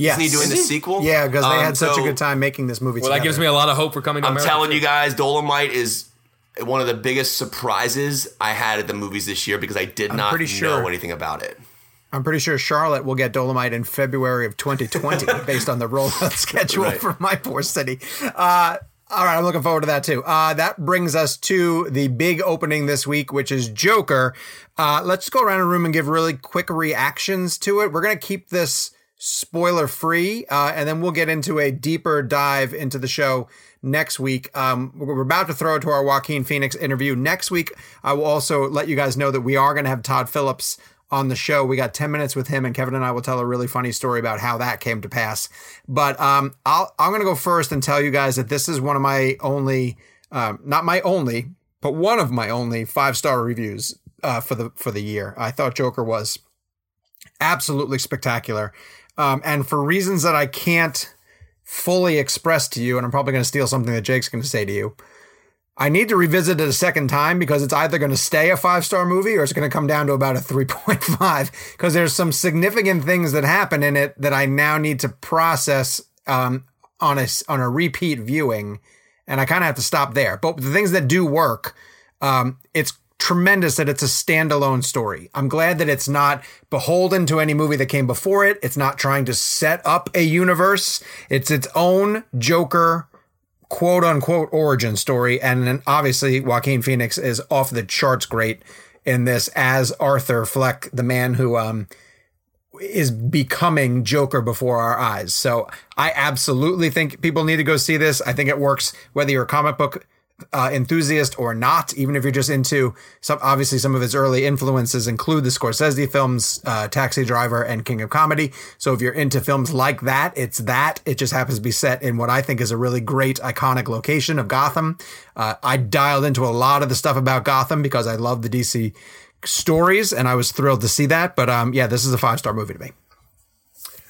Yes. Isn't he doing the sequel? Yeah, because they Um, had such a good time making this movie. Well, that gives me a lot of hope for coming to I'm America. telling too. you guys, Dolomite is one of the biggest surprises I had at the movies this year because I did not pretty sure- know anything about it. I'm pretty sure Charlotte will get Dolomite in February of 2020 based on the rollout schedule Right. for my poor city. Uh, all right, I'm looking forward to that too. Uh, that brings us to the big opening this week, which is Joker. Uh, let's go around the room and give really quick reactions to it. We're going to keep this spoiler free, uh, and then we'll get into a deeper dive into the show next week. Um, we're about to throw it to our Joaquin Phoenix interview next week. I will also let you guys know that we are going to have Todd Phillips on the show. We got 10 minutes with him, and Kevin and I will tell a really funny story about how that came to pass. But um, I'll, I'm going to go first and tell you guys that this is one of my only, um, not my only, but one of my only five star reviews uh, for the for the year. I thought Joker was absolutely spectacular, um, and for reasons that I can't fully express to you, and I'm probably going to steal something that Jake's going to say to you. I need to revisit it a second time because it's either going to stay a five star movie or it's going to come down to about a 3.5 because there's some significant things that happen in it that I now need to process um, on a on a repeat viewing, and I kind of have to stop there. But the things that do work, um, it's tremendous that it's a standalone story. I'm glad that it's not beholden to any movie that came before it. It's not trying to set up a universe. It's its own Joker quote unquote origin story. And then obviously Joaquin Phoenix is off the charts great in this as Arthur Fleck, the man who um is becoming Joker before our eyes. So I absolutely think people need to go see this. I think it works whether you're a comic book uh, enthusiast or not, even if you're just into some, obviously some of his early influences include the Scorsese films, uh, Taxi Driver and King of Comedy. So if you're into films like that, it's that. It just happens to be set in what I think is a really great iconic location of Gotham. Uh, I dialed into a lot of the stuff about Gotham because I love the DC stories and I was thrilled to see that. But um, yeah, this is a five star movie to me.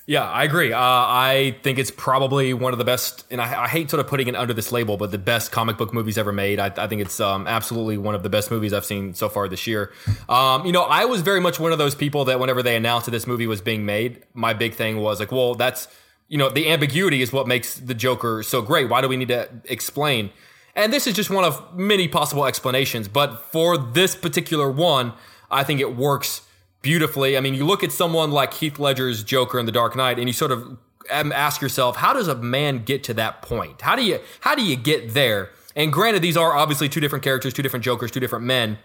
Yeah, I agree. Uh, I think it's probably one of the best, and I, I, hate sort of putting it under this label, but the best comic book movies ever made. I, I think it's um, absolutely one of the best movies I've seen so far this year. Um, you know, I was very much one of those people that whenever they announced that this movie was being made, my big thing was like, well, that's, you know, the ambiguity is what makes the Joker so great. Why do we need to explain? And this is just one of many possible explanations, but for this particular one, I think it works beautifully. I mean, you look at someone like Heath Ledger's Joker in The Dark Knight, and you sort of ask yourself, how does a man get to that point? How do you how do you get there? And granted, these are obviously two different characters, two different Jokers, two different men.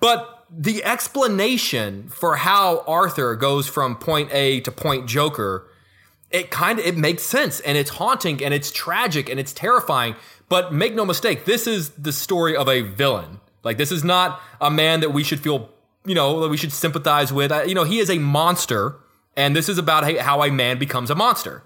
But the explanation for how Arthur goes from point A to point Joker, it kind of it makes sense and it's haunting and it's tragic and it's terrifying. But make no mistake, this is the story of a villain. Like this is not a man that we should feel you know, that we should sympathize with. You know, he is a monster, and this is about how a man becomes a monster.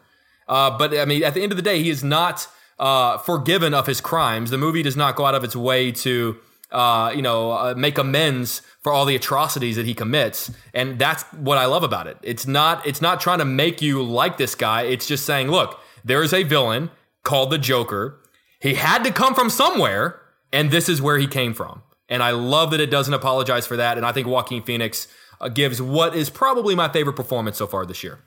Uh, but I mean, at the end of the day, he is not uh, forgiven of his crimes. The movie does not go out of its way to, uh, you know, uh, make amends for all the atrocities that he commits, and that's what I love about it. It's not, it's not trying to make you like this guy. It's just saying, look, there is a villain called the Joker. He had to come from somewhere, and this is where he came from. And I love that it doesn't apologize for that. And I think Joaquin Phoenix uh, gives what is probably my favorite performance so far this year.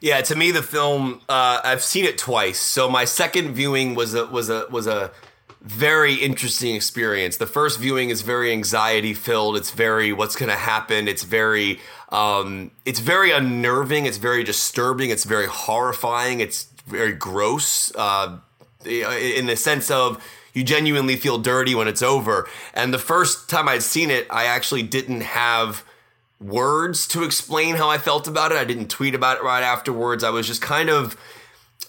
Yeah, to me, the film uh, I've seen it twice. So my second viewing was a was a was a very interesting experience. The first viewing is very anxiety filled. It's very what's going to happen. It's very um, it's very unnerving. It's very disturbing. It's very horrifying. It's very gross uh, in the sense of you genuinely feel dirty when it's over. And the first time I'd seen it, I actually didn't have words to explain how I felt about it. I didn't tweet about it right afterwards. I was just kind of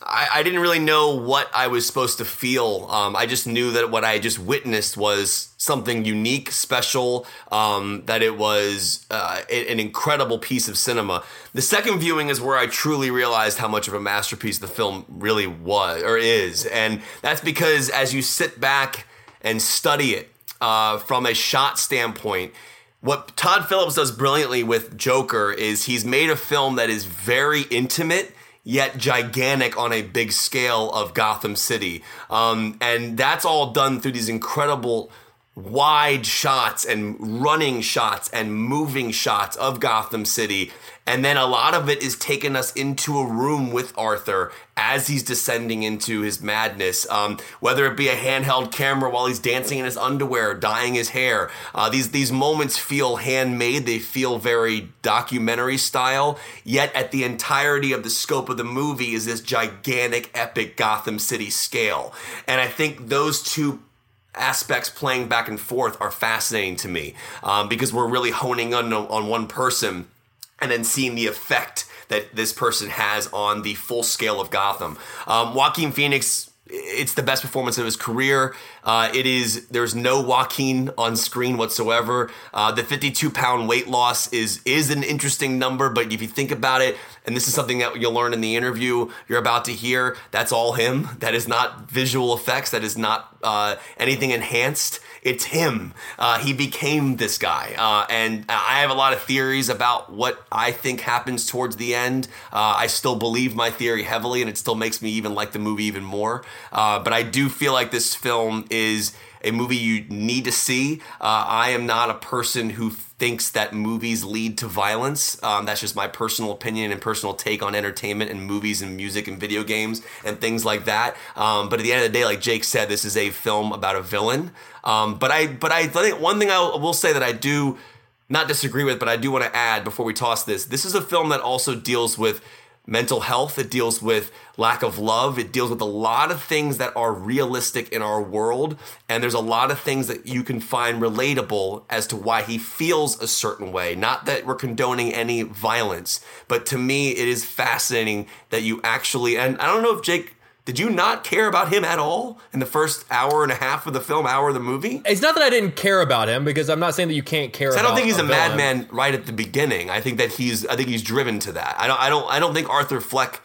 I, I, didn't really know what I was supposed to feel. Um, I just knew that what I just witnessed was something unique, special, um, that it was uh, an incredible piece of cinema. The second viewing is where I truly realized how much of a masterpiece the film really was or is. And that's because as you sit back and study it uh, from a shot standpoint, what Todd Phillips does brilliantly with Joker is he's made a film that is very intimate yet gigantic on a big scale of Gotham City. Um, and that's all done through these incredible wide shots and running shots and moving shots of Gotham City. And then a lot of it is taking us into a room with Arthur as he's descending into his madness. Um, whether it be a handheld camera while he's dancing in his underwear, dyeing his hair. Uh, these these moments feel handmade. They feel very documentary style. Yet at the entirety of the scope of the movie is this gigantic, epic Gotham City scale. And I think those two aspects playing back and forth are fascinating to me um, because we're really honing on on one person and then seeing the effect that this person has on the full scale of Gotham. Um, Joaquin Phoenix it's the best performance of his career. Uh, it is there's no Joaquin on screen whatsoever. Uh, the 52 pound weight loss is is an interesting number, but if you think about it, and this is something that you'll learn in the interview you're about to hear, that's all him. That is not visual effects. That is not uh, anything enhanced it's him. Uh, he became this guy. Uh, and I have a lot of theories about what I think happens towards the end. Uh, I still believe my theory heavily, and it still makes me even like the movie even more. Uh, but I do feel like this film is a movie you need to see. Uh, I am not a person who thinks that movies lead to violence. Um, that's just my personal opinion and personal take on entertainment and movies and music and video games and things like that. Um, but at the end of the day, like Jake said, this is a film about a villain. Um, but I, but I think one thing I will say that I do not disagree with, but I do want to add before we toss this. This is a film that also deals with mental health. It deals with lack of love. It deals with a lot of things that are realistic in our world. And there's a lot of things that you can find relatable as to why he feels a certain way. Not that we're condoning any violence, but to me, it is fascinating that you actually, and I don't know if Jake did you not care about him at all in the first hour and a half of the film, hour of the movie? It's not that I didn't care about him because I'm not saying that you can't care. I don't think he's a, a madman right at the beginning. I think that he's. I think he's driven to that. I don't. I don't. I don't think Arthur Fleck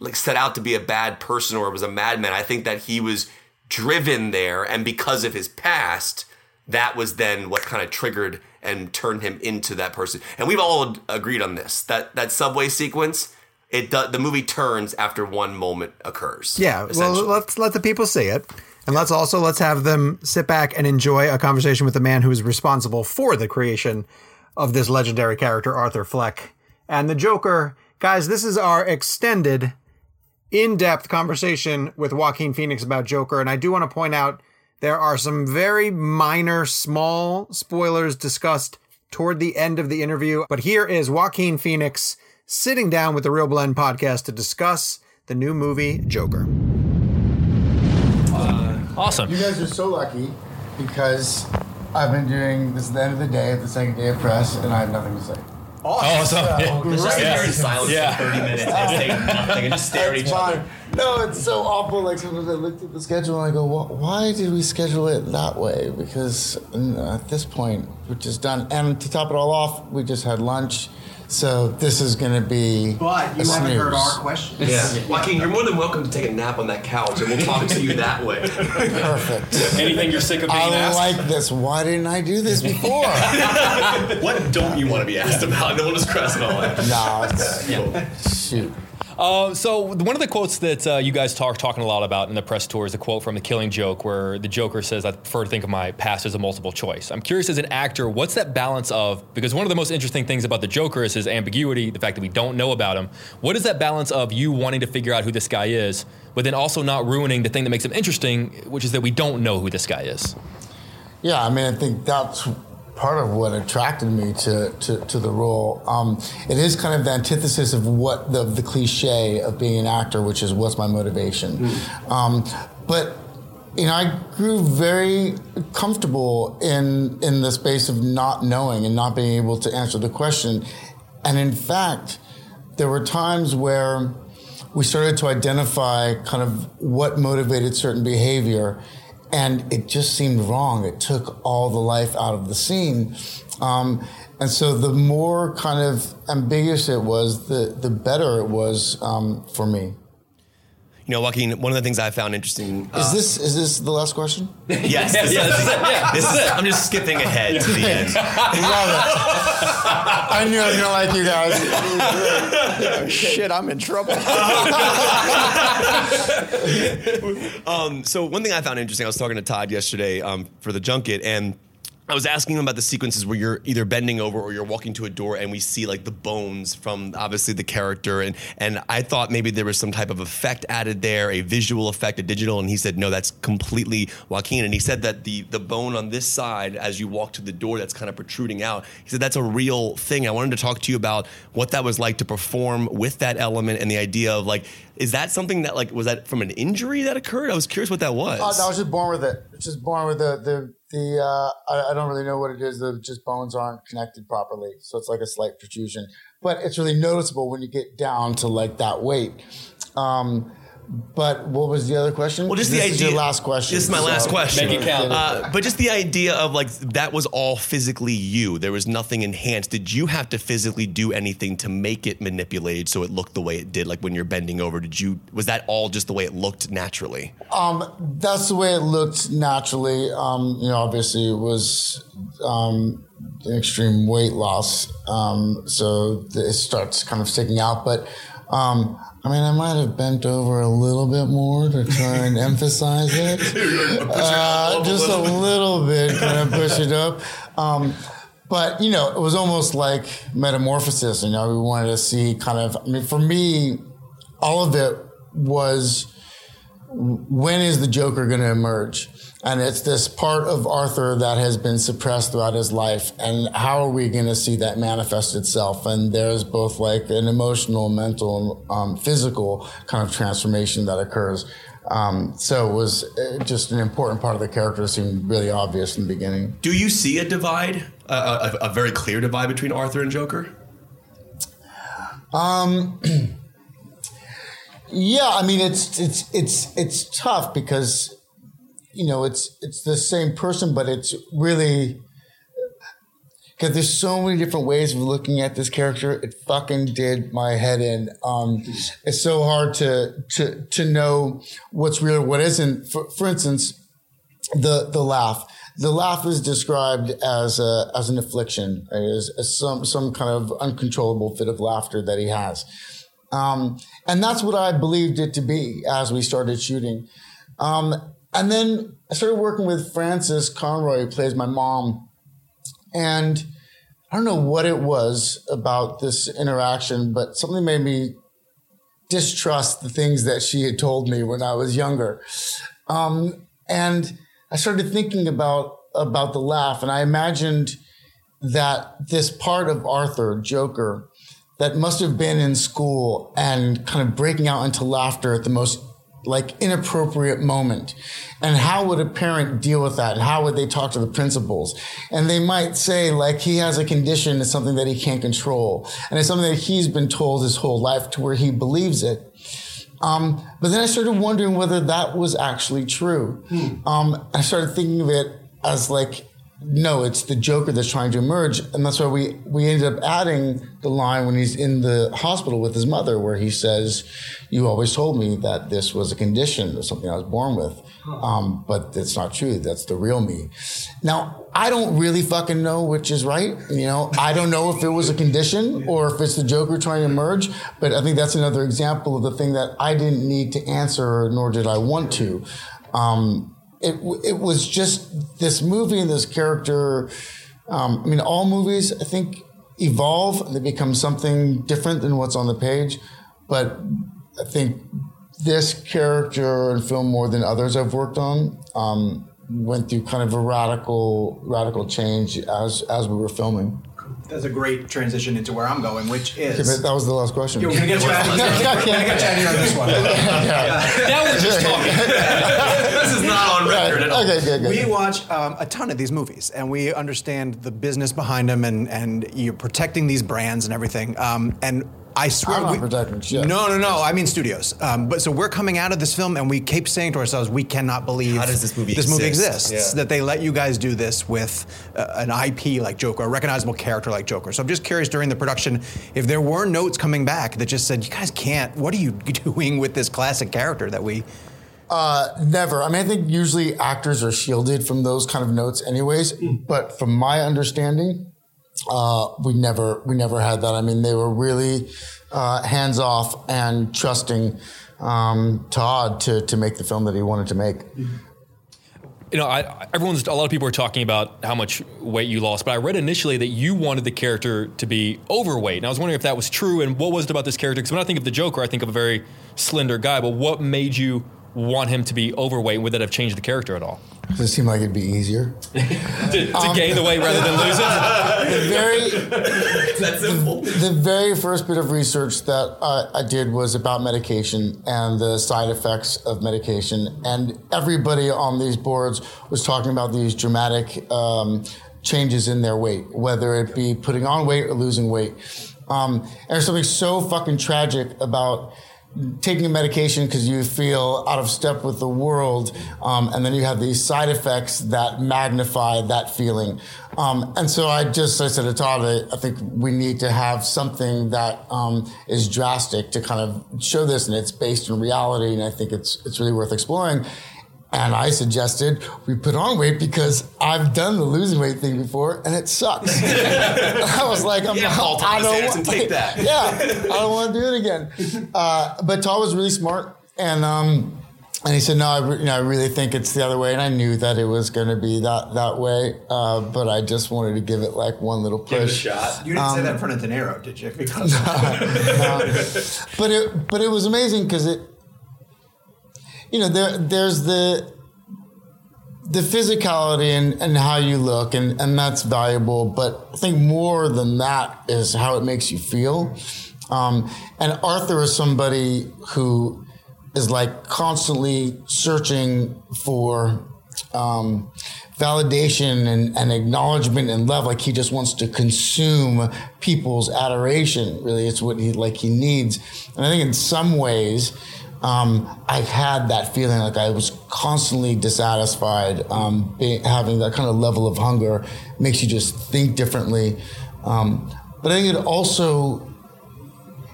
like set out to be a bad person or was a madman. I think that he was driven there, and because of his past, that was then what kind of triggered and turned him into that person. And we've all agreed on this. That that subway sequence it do, the movie turns after one moment occurs. Yeah, well, let's let the people see it. And let's also let's have them sit back and enjoy a conversation with the man who is responsible for the creation of this legendary character, Arthur Fleck. And the Joker, guys, this is our extended, in-depth conversation with Joaquin Phoenix about Joker. And I do want to point out there are some very minor, small spoilers discussed toward the end of the interview. But here is Joaquin Phoenix sitting down with the Reel Blend podcast to discuss the new movie Joker. Uh, awesome. You guys are so lucky because I've been doing this is the end of the day, the second day of press, and I have nothing to say. Awesome. Oh, yeah. Let's just sit here in silence Yeah. for 30 minutes and say nothing and just stare at It's each other. No, it's so awful. Like sometimes I looked at the schedule and I go, "Wh- "Why did we schedule it that way?" Because at this point, we're just done. And to top it all off, we just had lunch, so this is going to be. But you a haven't heard our questions. Yeah. Joaquin, you're more than welcome to take a nap on that couch and we'll talk to you that way. Perfect. Anything you're sick of being I asked? like this. Why didn't I do this before? what don't you want to be asked about? And then we'll just cross it all out. no, it's, shoot. Uh, so one of the quotes that uh, you guys talk talking a lot about in the press tour is a quote from The Killing Joke, where the Joker says, "I prefer to think of my past as a multiple choice." I'm curious, as an actor, what's that balance of? Because one of the most interesting things about the Joker is his ambiguity, the fact that we don't know about him. What is that balance of you wanting to figure out who this guy is, but then also not ruining the thing that makes him interesting, which is that we don't know who this guy is? Yeah, I mean, I think that's part of what attracted me to, to, to the role. Um, it is kind of the antithesis of what the, the cliche of being an actor, which is what's my motivation. Um, but you know, I grew very comfortable in in the space of not knowing and not being able to answer the question. And in fact, there were times where we started to identify kind of what motivated certain behavior and it just seemed wrong. It took all the life out of the scene. Um, and so the more kind of ambiguous it was, the, the better it was um, for me. You know, Joaquin, one of the things I found interesting. Is this is this the last question? yes, this, yeah, this is. Yeah, this is, I'm just skipping ahead to the end. Love it. I knew I was gonna like you guys. Shit, I'm in trouble. Um, so one thing I found interesting, I was talking to Todd yesterday um, for the junket, and I was asking him about the sequences where you're either bending over or you're walking to a door, and we see like the bones from obviously the character, and and I thought maybe there was some type of effect added there, a visual effect, a digital, and he said no, that's completely Joaquin, and he said that the the bone on this side as you walk to the door that's kind of protruding out, he said that's a real thing. I wanted to talk to you about what that was like to perform with that element and the idea of like, is that something that like was that from an injury that occurred? I was curious what that was. Uh, oh, I was just born with it. Just born with the the the. Uh, I, I don't really know what it is. The just bones aren't connected properly, so it's like a slight protrusion. But it's really noticeable when you get down to like that weight. Um, but what was the other question? Well, just this the is idea. your last question. This is my last question. Make it count. Uh, but just the idea of like that was all physically you. There was nothing enhanced. Did you have to physically do anything to make it manipulated so it looked the way it did? Like when you're bending over, did you? Was that all just the way it looked naturally? Um, that's the way it looked naturally. Um, you know, obviously it was um, extreme weight loss, um, so it starts kind of sticking out. But um, I mean, I might have bent over a little bit more to try and emphasize it, uh, just a little bit, kind of push it up. Um, but you know, it was almost like metamorphosis. You know, we wanted to see kind of. I mean, for me, all of it was when is the Joker going to emerge? And it's this part of Arthur that has been suppressed throughout his life. And how are we going to see that manifest itself? And there's both like an emotional, mental, um, physical kind of transformation that occurs. Um, so it was uh, just an important part of the character seemed really obvious in the beginning. Do you see a divide, a, a, a very clear divide between Arthur and Joker? Um, Yeah, I mean it's it's it's it's tough because you know it's it's the same person, but it's really because there's so many different ways of looking at this character. It fucking did my head in. Um, it's so hard to to to know what's real, what isn't. For, for instance, the the laugh. The laugh is described as a, as an affliction, as, as some some kind of uncontrollable fit of laughter that he has Um, and that's what I believed it to be as we started shooting. Um, and then I started working with Frances Conroy, who plays my mom. And I don't know what it was about this interaction, but something made me distrust the things that she had told me when I was younger. Um, and I started thinking about about the laugh, and I imagined that this part of Arthur, Joker, that must have been in school and kind of breaking out into laughter at the most like inappropriate moment. And how would a parent deal with that? And how would they talk to the principals? And they might say like he has a condition it's something that he can't control. And it's something that he's been told his whole life to where he believes it. Um, but then i started wondering whether that was actually true. Hmm. um, i started thinking of it as like no, it's the Joker that's trying to emerge, and that's why we we ended up adding the line when he's in the hospital with his mother, where he says, "You always told me that this was a condition or something I was born with, um, but it's not true. That's the real me." Now, I don't really fucking know which is right. You know, I don't know if it was a condition or if it's the Joker trying to emerge, but I think that's another example of the thing that I didn't need to answer, nor did I want to. Um, it it was just this movie and this character. Um, I mean, all movies I think evolve and they become something different than what's on the page, but I think this character and film more than others I've worked on um, went through kind of a radical radical change as as we were filming that's a great transition into where I'm going, which is. that was the last question. Yeah, we're gonna get you out. We're gonna get you out here on this one. That was just talking. this is not on record at all. Okay, good, good. We watch um, a ton of these movies, and we understand the business behind them, and and you're protecting these brands and everything. Um, and I swear, I'm not we, protecting shit. No, no, no. I mean studios. Um, but so we're coming out of this film, and we keep saying to ourselves, we cannot believe how does this movie this exist? movie exists. Yeah. That they let you guys do this with uh, an IP like Joker, a recognizable character like Joker. So I'm just curious during the production if there were notes coming back that just said, you guys can't. What are you doing with this classic character that we? Uh, never. I mean, I think usually actors are shielded from those kind of notes, anyways. Mm. But from my understanding, uh, we never we never had that. I mean, they were really uh, hands off and trusting um, Todd to to make the film that he wanted to make. You know, I, everyone's a lot of people are talking about how much weight you lost, but I read initially that you wanted the character to be overweight, and I was wondering if that was true and what was it about this character? Because when I think of the Joker, I think of a very slender guy, but what made you want him to be overweight? Would that have changed the character at all? Does it seem like it'd be easier to, to um, gain the weight rather than lose it? The very. The, the, very first bit of research that uh, I did was about medication and the side effects of medication, and everybody on these boards was talking about these dramatic um, changes in their weight, whether it be putting on weight or losing weight. Um, and there's something so fucking tragic about taking a medication because you feel out of step with the world, um, and then you have these side effects that magnify that feeling. Um, and so I just I said to Todd, I, I think we need to have something that um, is drastic to kind of show this, and it's based in reality, and I think it's it's really worth exploring. And I suggested we put on weight because I've done the losing weight thing before and it sucks. I was like, I'm yeah, not, I don't want to take that. yeah, I don't want to do it again. Uh, but Todd was really smart and um, and he said, no, I, re- you know, I really think it's the other way. And I knew that it was going to be that, that way. Uh, but I just wanted to give it like one little push. Give it a shot. You didn't um, say that in front of De Niro, did you? Because no, no. But it, but it was amazing because it, you know, there there's the the physicality and, and how you look and, and that's valuable, but I think more than that is how it makes you feel. Um, and Arthur is somebody who is like constantly searching for um, validation and, and, acknowledgement and love. Like he just wants to consume people's adoration. Really, it's what he like he needs. And I think in some ways, um, I had that feeling like I was constantly dissatisfied. Um, being, having that kind of level of hunger makes you just think differently. Um, but I think it also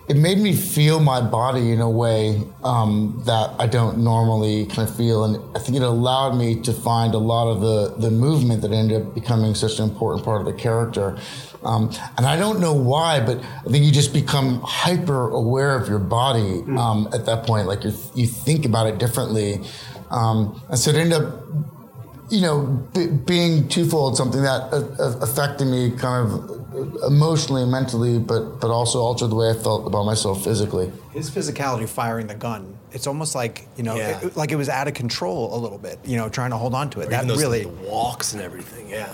it made me feel my body in a way um, that I don't normally kind of feel, and I think it allowed me to find a lot of the the movement that ended up becoming such an important part of the character. Um, and I don't know why, but I think you just become hyper aware of your body um, at that point. Like you you think about it differently, um, and so it ended up you know, b- being twofold, something that uh, uh, affected me kind of emotionally, and mentally, but but also altered the way I felt about myself physically. His physicality firing the gun, it's almost like, you know, Yeah. it- like it was out of control a little bit, you know, trying to hold on to it. That Even those really, walks and everything. Yeah.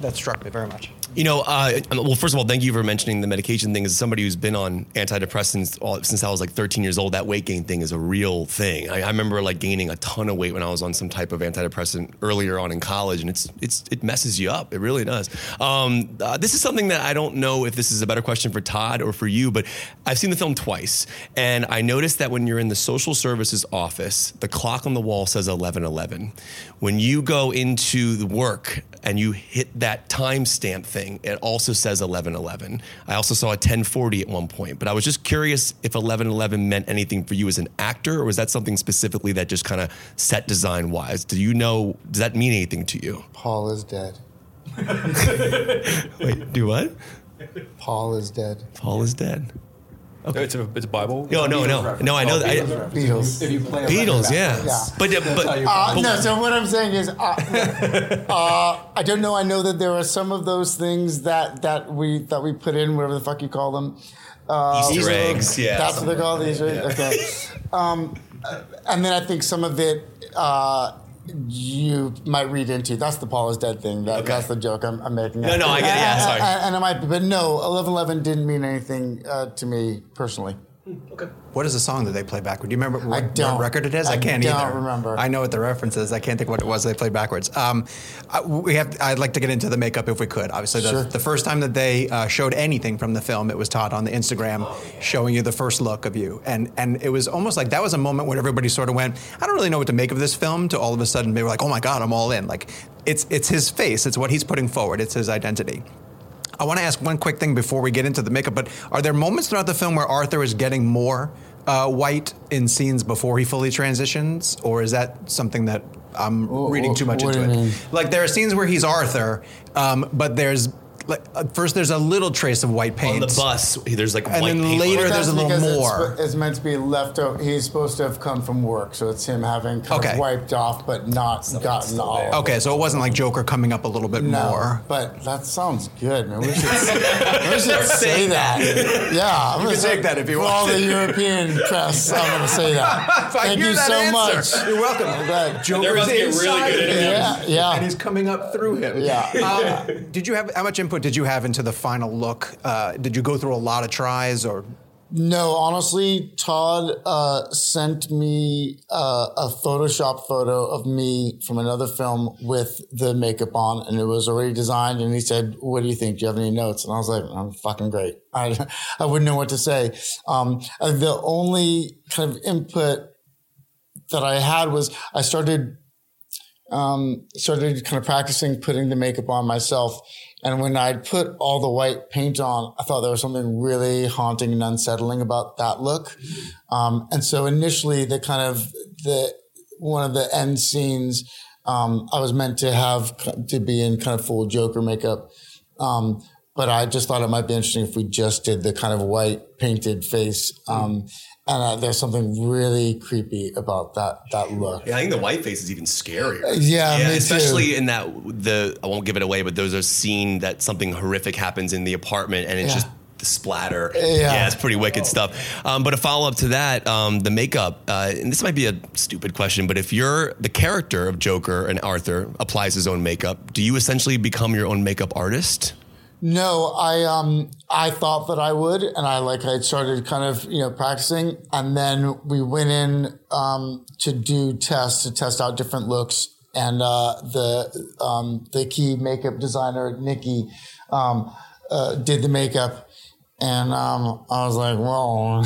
that struck me very much. You know, uh, well, first of all, thank you for mentioning the medication thing. As somebody who's been on antidepressants all, since I was like 13 years old, that weight gain thing is a real thing. I, I remember like gaining a ton of weight when I was on some type of antidepressant earlier on in college, and it's it's it messes you up. It really does. Um, uh, this is something that I don't know if this is a better question for Todd or for you, but I've seen the film twice, and I noticed that when you're in the social services office, the clock on the wall says 11:11. When you go into the work and you hit that timestamp thing, it also says 1111. I also saw a 1040 at one point, but I was just curious if 1111 meant anything for you as an actor, or was that something specifically that just kind of set design wise? Do you know, does that mean anything to you? Paul is dead. Wait, do what? Paul is dead. Paul is dead. It's a it's a Bible. No, no, no. No, I know that. I, Beatles. If you play Beatles, yeah. Yeah. But, but, Uh, no, so what I'm saying is, uh, uh, I don't know. I know that there are some of those things that that we that we put in, whatever the fuck you call them. Uh, Easter eggs, yeah. That's what they call these. Right? Okay. Um, uh, and then I think some of it uh, you might read into. That's the Paul is dead thing. That, That's the joke I'm, I'm making. No, no, I get it. Yeah, sorry. And, and it might be, but no, 1111 didn't mean anything uh, to me personally. What is the song that they play backward? Do you remember what, I what don't. record it is? I, I can't don't either. remember. I know what the reference is. I can't think what it was they played backwards. Um, I, we have. I'd like to get into the makeup if we could. Obviously, the, Sure. the first time that they uh, showed anything from the film, it was Todd on the Instagram showing you the first look of you, and and it was almost like that was a moment when everybody sort of went, I don't really know what to make of this film. To all of a sudden, they were like, Oh my God, I'm all in. Like it's it's his face. It's what he's putting forward. It's his identity. I want to ask one quick thing before we get into the makeup, but are there moments throughout the film where Arthur is getting more uh, white in scenes before he fully transitions, or is that something that I'm Wh- reading too much into it? mean? Like there are scenes where he's Arthur, um, but there's like at first there's a little trace of white paint on the bus, there's like And white then paint. later on there's a little because more. It's, it's meant to be left out. He's supposed to have come from work, so it's him having kind Okay. of wiped off, but not gotten all. of. Okay, so it wasn't like Joker coming up a little bit No, more. but that sounds good, man. We should, we should say that. Yeah, I'm gonna can say take that if you for want. all the European press. I'm going to say that. If I Thank hear you that so answer, much. You're welcome. I'm glad. Joker's about to get really inside good at him, Yeah, yeah. and he's coming up through him. Yeah. Uh, did you have how much input did you have into the final look? Uh, did you go through a lot of tries, or No, honestly, Todd uh, sent me uh, a Photoshop photo of me from another film with the makeup on, and it was already designed. And he said, "What do you think? Do you have any notes?" And I was like, "I'm fucking great. I I wouldn't know what to say." Um, the only kind of input that I had was I started um, started kind of practicing putting the makeup on myself. And when I'd put all the white paint on, I thought there was something really haunting and unsettling about that look. Um, and so initially, the kind of the one of the end scenes, um, I was meant to have to be in kind of full Joker makeup. Um, but I just thought it might be interesting if we just did the kind of white painted face. Um, and uh, there's something really creepy about that that look. Yeah, I think the white face is even scarier. Yeah, me too. especially in that the I won't give it away, but there's a scene that something horrific happens in the apartment, and it's Yeah. just the splatter. Yeah. it's pretty wicked stuff. Um, but a follow up to that, um, the makeup, uh, and this might be a stupid question, but if you're the character of Joker and Arthur applies his own makeup, do you essentially become your own makeup artist? No, I um I thought that I would, and I like I started kind of you know practicing, and then we went in um to do tests to test out different looks, and uh, the um the key makeup designer Nikki um uh, did the makeup. And um, I was like, well,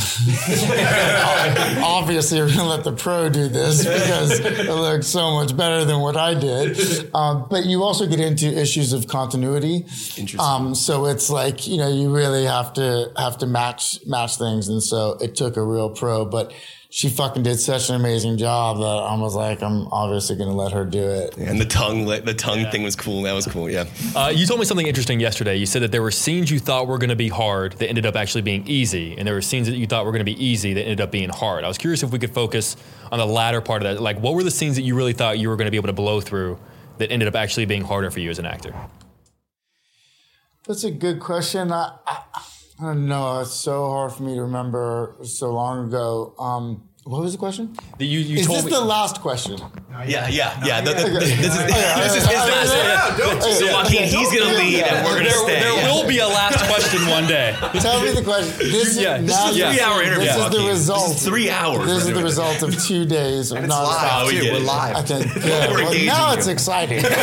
obviously we're gonna let the pro do this because it looks so much better than what I did. Um, but you also get into issues of continuity. Interesting. Um, so it's like you know you really have to have to match match things, and so it took a real pro, but. She fucking did such an amazing job that I was like, I'm obviously gonna let her do it. And the tongue, the tongue thing was cool. That was cool. Yeah. Uh, you told me something interesting yesterday. You said that there were scenes you thought were going to be hard that ended up actually being easy, and there were scenes that you thought were going to be easy that ended up being hard. I was curious if we could focus on the latter part of that. Like, what were the scenes that you really thought you were going to be able to blow through that ended up actually being harder for you as an actor? That's a good question. I, I, Know. It's so hard for me to remember so long ago. Um, what was the question? That you, you Is told this me. the last question? Yeah, yeah, yeah. The- the- Okay. this is, this is his last. So Joaquin, he's gonna lead, and we're gonna there stay. there Yeah. will be a last question one day. Tell me the question. This, Yeah, is, this now is a three-hour interview, This is the result. This is three hours This is the result of two days of It's nonstop. live oh, we we're live. I think, yeah. We're well, now you. it's exciting.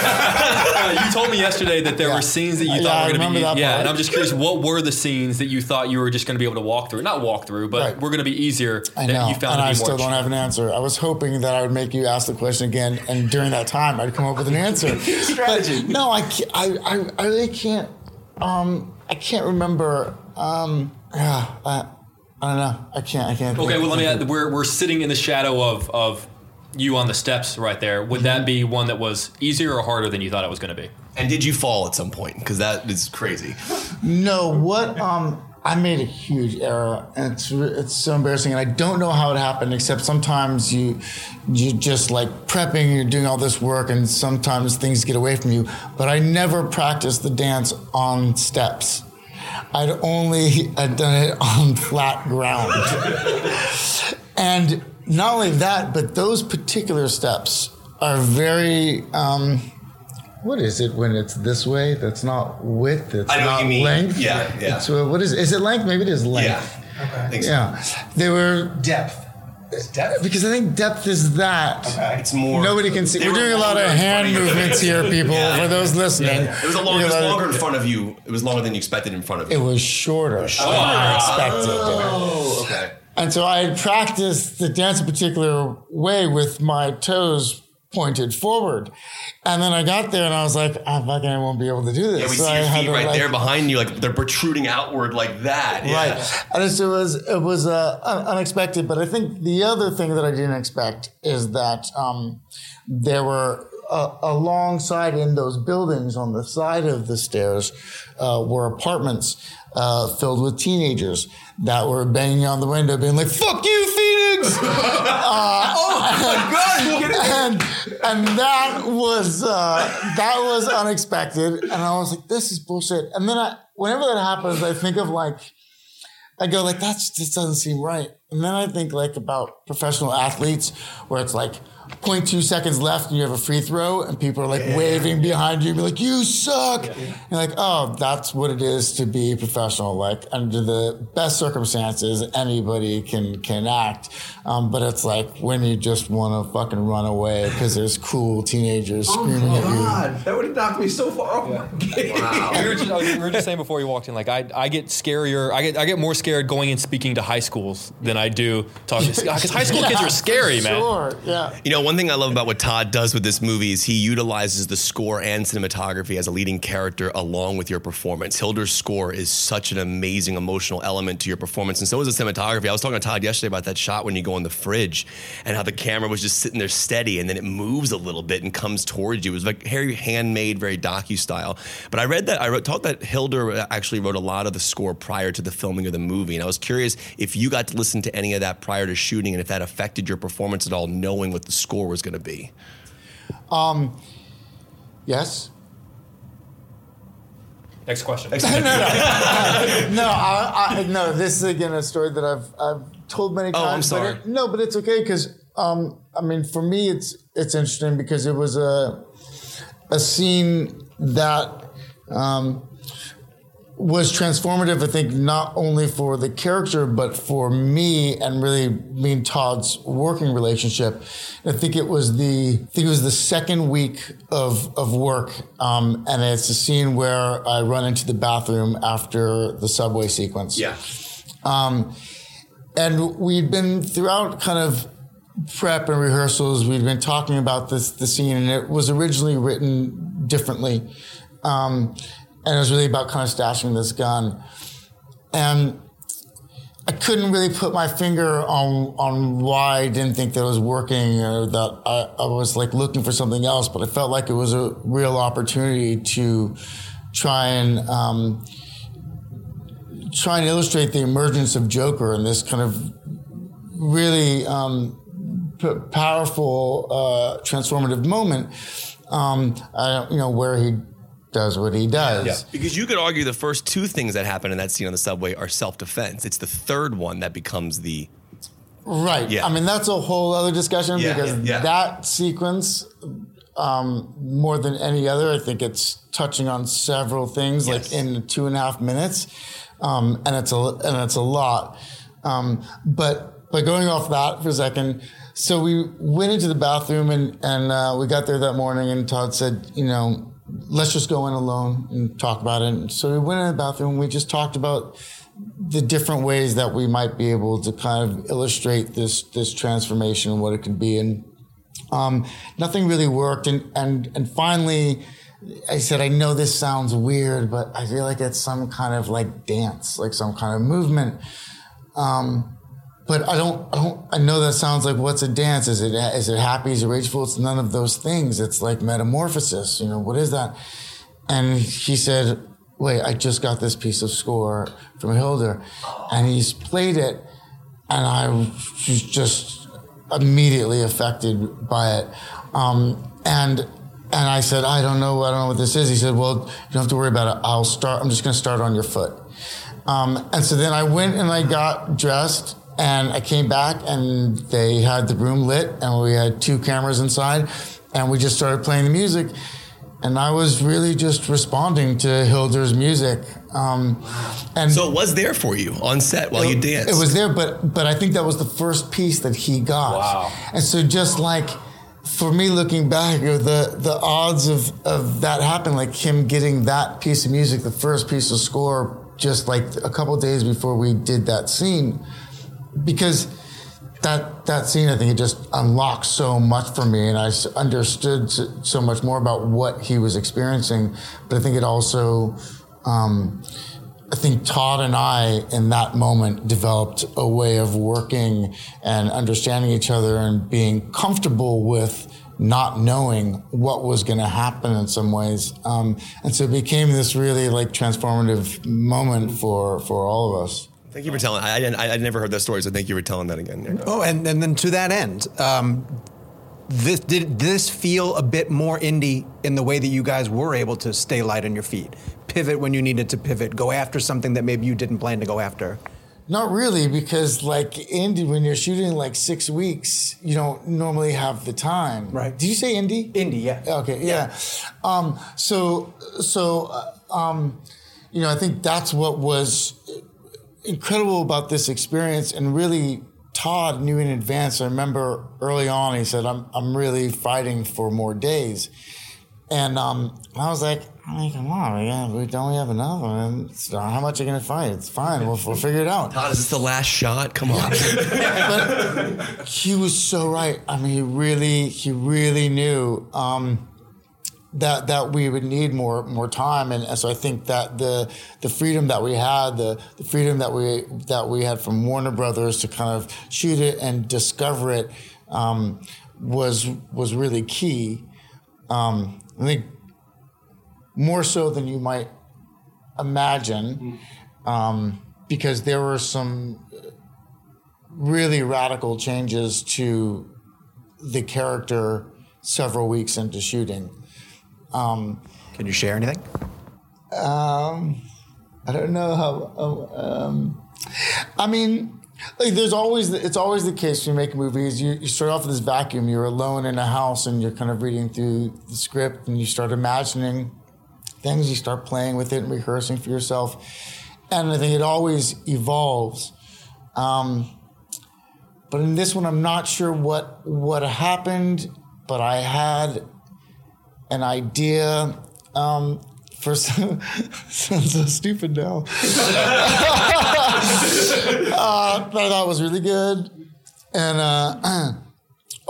You told me yesterday that there were scenes that you thought were going to be yeah, and I'm just curious, what were the scenes that you thought you were just going to be able to walk through? Not walk through, but Right. were going to be easier I that know, you found and to be I still don't have an answer. I was hoping that I would make you ask the question again, and during that time, I'd come up with an answer. Strategy. no, I, I, I, I really can't. Um, I can't remember. Um, yeah, I, I don't know. I can't. I can't. Okay, well, let me. Add, we're we're sitting in the shadow of of you on the steps right there. Would that be one that was easier or harder than you thought it was going to be? And did you fall at some point? Because that is crazy. No, what um I made a huge error and it's it's so embarrassing and I don't know how it happened except sometimes you you just like prepping you're doing all this work and sometimes things get away from you but I never practiced the dance on steps. I'd only I'd done it on flat ground. and not only that but those particular steps are very um what is it when it's this way? That's not width. It's I know what not you mean. length. Yeah, yeah. It's, uh, what is is it length? Maybe it is Yeah. length. I think so. Yeah. They were Depth. Depth. because I think depth is that. Okay. It's more. Nobody can see. We're were doing a lot of longer in front hand of movements here, people. Yeah. For those listening, It was a long, it was longer in front of you. It was longer than you expected in front of you. It you. was shorter than I expected. Oh, okay. And so I had practiced the dance a particular way with my toes pointed forward. And then I got there and I was like, I fucking I won't be able to do this. Yeah, we So see your feet right like, there behind you, like they're protruding outward like that. Yeah. Right. And it was it was uh, unexpected, but I think the other thing that I didn't expect is that um, there were uh, alongside in those buildings on the side of the stairs uh, were apartments uh, filled with teenagers that were banging on the window, being like "Fuck you, Phoenix!" uh, oh my god, and and that was uh, that was unexpected, and I was like, "This is bullshit." And then I, whenever that happens, I think of like. I go like that's just doesn't seem right. And then I think like about professional athletes where it's like 0.2 seconds left and you have a free throw and people are like waving behind you and be like, you suck. You're like, oh, that's what it is to be professional. Like under the best circumstances, anybody can can act. Um, but it's like when you just want to fucking run away because there's cool teenagers screaming at you. God, that would have knocked me so far off my game. we, were just, we were just saying before you walked in, like I, I get scarier. I get, I get more scared going and speaking to high schools than I do talking to because high school kids are scary, man. Sure, yeah. You know, one thing I love about what Todd does with this movie is he utilizes the score and cinematography as a leading character along with your performance. Hildur's score is such an amazing emotional element to your performance, and so is the cinematography. I was talking to Todd yesterday about that shot when you go in the fridge and how the camera was just sitting there steady and then it moves a little bit and comes towards you. It was like very handmade, very docu style. But I read that I wrote, thought that Hilder actually wrote a lot of the score prior to the filming of the movie, and I was curious if you got to listen to any of that prior to shooting and if that affected your performance at all, knowing what the score was going to be. Yes. Next question. no, I, I, no. This is again a story that I've I've told many times. Oh, I'm but sorry. it- no, but it's okay because um, I mean, for me, it's it's interesting because it was a a scene that um, was transformative. I think not only for the character but for me and really me and Todd's working relationship. I think it was the I think it was the second week of of work, um, and it's a scene where I run into the bathroom after the subway sequence. Yeah. Um, and we'd been throughout kind of prep and rehearsals. We'd been talking about this the scene, and it was originally written differently, um, and it was really about kind of stashing this gun, and I couldn't really put my finger on on why I didn't think that it was working or that I, I was like looking for something else, but I felt like it was a real opportunity to try and um, try and illustrate the emergence of Joker in this kind of really um, p- powerful uh, transformative moment. Um, I you know, where he does what he does. Because you could argue the first two things that happen in that scene on the subway are self defense. It's the third one that becomes the Right. Yeah. I mean, that's a whole other discussion Yeah, because yeah, yeah. that sequence, um, more than any other, I think it's touching on several things Yes. like in two and a half minutes, um, and it's a and it's a lot. Um, but but going off that for a second, so we went into the bathroom and and uh, we got there that morning, and Todd said, you know, let's just go in alone and talk about it. And so we went in the bathroom. and We just talked about the different ways that we might be able to kind of illustrate this this transformation and what it could be and um, nothing really worked and and and finally I said I know this sounds weird but I feel like it's some kind of like dance like some kind of movement um, but I don't, I don't, I know that sounds like what's a dance? Is it, is it happy? Is it rageful? It's none of those things. It's like metamorphosis. You know, what is that? And he said, wait, I just got this piece of score from Hildur and he's played it. And I was just immediately affected by it. Um, and, and I said, I don't know, I don't know what this is. He said, well, you don't have to worry about it. I'll start, I'm just going to start on your foot. Um, and so then I went and I got dressed and I came back and they had the room lit and we had two cameras inside and we just started playing the music. And I was really just responding to Hildur's music. Um, and So it was there for you on set while you danced. it was there, but but I think that was the first piece that he got. Wow. And so just like for me looking back, or the the odds of of that happening, like him getting that piece of music, the first piece of score, just like a couple days before we did that scene, because that that scene, I think it just unlocked so much for me, and I understood so, much more about what he was experiencing. But I think it also, um, I think Todd and I in that moment developed a way of working and understanding each other and being comfortable with not knowing what was going to happen in some ways, um, and so it became this really like transformative moment for for all of us. Thank you for telling. I, I I never heard that story, so thank you for telling that again. Oh, and, and then to that end, um, this did this feel a bit more indie in the way that you guys were able to stay light on your feet, pivot when you needed to pivot, go after something that maybe you didn't plan to go after. Not really, because like indie, when you're shooting like six weeks, you don't normally have the time. Right. Did you say indie? Indie, yeah. Okay, yeah. Um, so, so, uh, um, you know, I think that's what was incredible about this experience, and really, Todd knew in advance. I remember early on, he said, "I'm, I'm really fighting for more days," and um, I was like. I mean, come on, yeah, we don't we have enough. How much are you gonna fight? It's fine. We'll, we'll figure it out. Todd, is this the last shot? Come on. but he was so right. I mean, he really, he really knew um, that that we would need more more time, and, and so I think that the the freedom that we had, the the freedom that we that we had from Warner Brothers to kind of shoot it and discover it um, was was really key. Um, I think more so than you might imagine, um, because there were some really radical changes to the character several weeks into shooting. Um, Can you share anything? um, I don't know how. Um, I mean, like there's always it's always the case when you make movies. You, you start off with this vacuum. You're alone in a house and you're kind of reading through the script and you start imagining things. You start playing with it and rehearsing for yourself. And I think it always evolves. Um, but in this one, I'm not sure what what happened, but I had an idea um, first sounds so stupid now. uh, but I thought it was really good, and uh,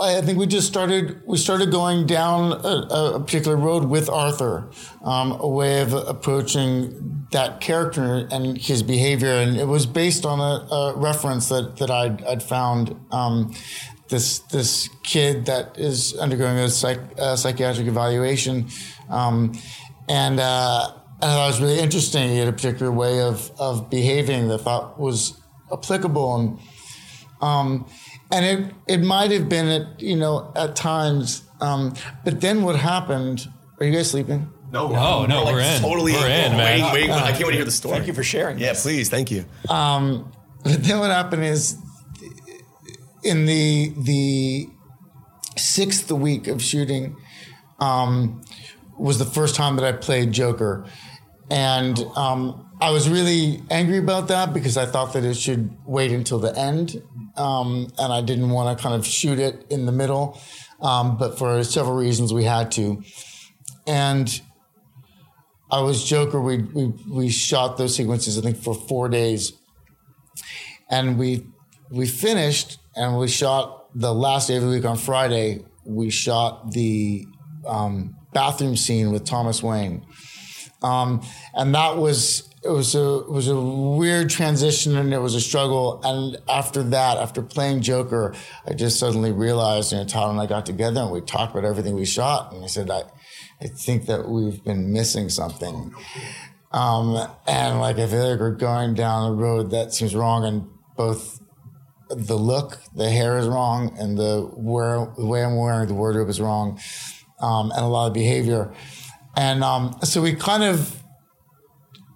I think we just started. We started going down a, a particular road with Arthur, um, a way of approaching that character and his behavior, and it was based on a, a reference that that I'd, I'd found. Um, this this kid that is undergoing a, psych, a psychiatric evaluation, um, and uh, and I thought it was really interesting. He had a particular way of of behaving that I thought was applicable, and um, and it it might have been at you know at times, um, but then what happened? Are you guys sleeping? No, Oh no, we're in. Totally we're in, man. Wait, wait, I can't wait to hear the story. Thank you for sharing. Yeah, this. please. Thank you. But then what happened is, in the the sixth week of shooting, um, was the first time that I played Joker, and um, I was really angry about that because I thought that it should wait until the end, um, and I didn't want to kind of shoot it in the middle. Um, but for several reasons, we had to, and I was Joker. We we we shot those sequences I think for four days and we we finished and we shot the last day of the week on Friday. We shot the um, bathroom scene with Thomas Wayne, um, and that was it was a it was a weird transition and it was a struggle. And after that, after playing Joker, I just suddenly realized, you know, Todd and I got together and we talked about everything we shot, and I said, I I think that we've been missing something. Um, and like I feel like we're going down a road that seems wrong, and both the look, the hair is wrong, and the the way I'm wearing the wardrobe is wrong, um, and a lot of behavior. And um, so we kind of,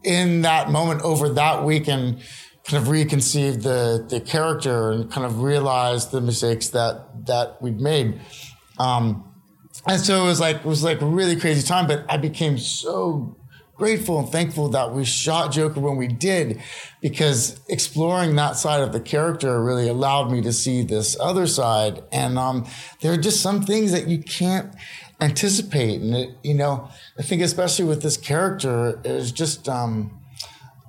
in that moment over that weekend, kind of reconceived the the character and kind of realized the mistakes that that we'd made. Um, and so it was like it was like a really crazy time, but I became so grateful and thankful that we shot Joker when we did, because exploring that side of the character really allowed me to see this other side. And um, there are just some things that you can't anticipate, and it, you know, I think especially with this character, it was just. Um,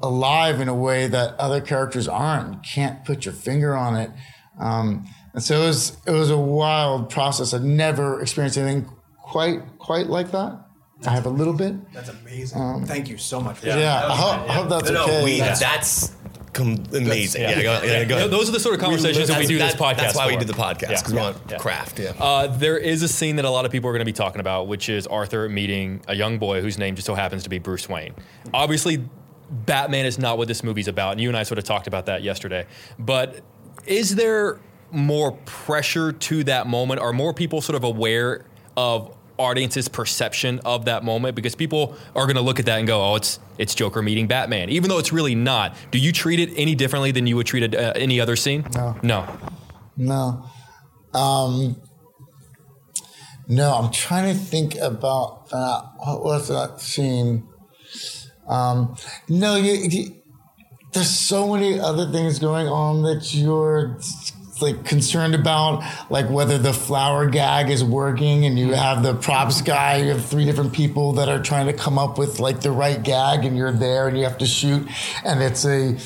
alive in a way that other characters aren't. You can't put your finger on it. Um, and so it was it was a wild process. I'd never experienced anything quite quite like that. I have a little bit. That's amazing. Thank you so much. For Yeah, that. I, hope, I hope that's No, okay. no, we, That's- that's, com- amazing. Yeah. yeah, go, yeah, go ahead. Those are the sort of conversations that we do this podcast. That's why we do the podcast Yeah, because we want yeah. craft. Yeah. Uh, there is a scene that a lot of people are going to be talking about, which is Arthur meeting a young boy whose name just so happens to be Bruce Wayne. Obviously, Batman is not what this movie's about, and you and I sort of talked about that yesterday. But is there more pressure to that moment? Are more people sort of aware of audience's perception of that moment? Because people are going to look at that and go, "Oh, it's it's Joker meeting Batman," even though it's really not. Do you treat it any differently than you would treat uh, any other scene? No. No. No. Um, no, I'm trying to think about that. What was that scene? Um, no, you, you, there's so many other things going on that you're like concerned about, like whether the flower gag is working and you have the props guy, you have three different people that are trying to come up with like the right gag and you're there and you have to shoot and it's a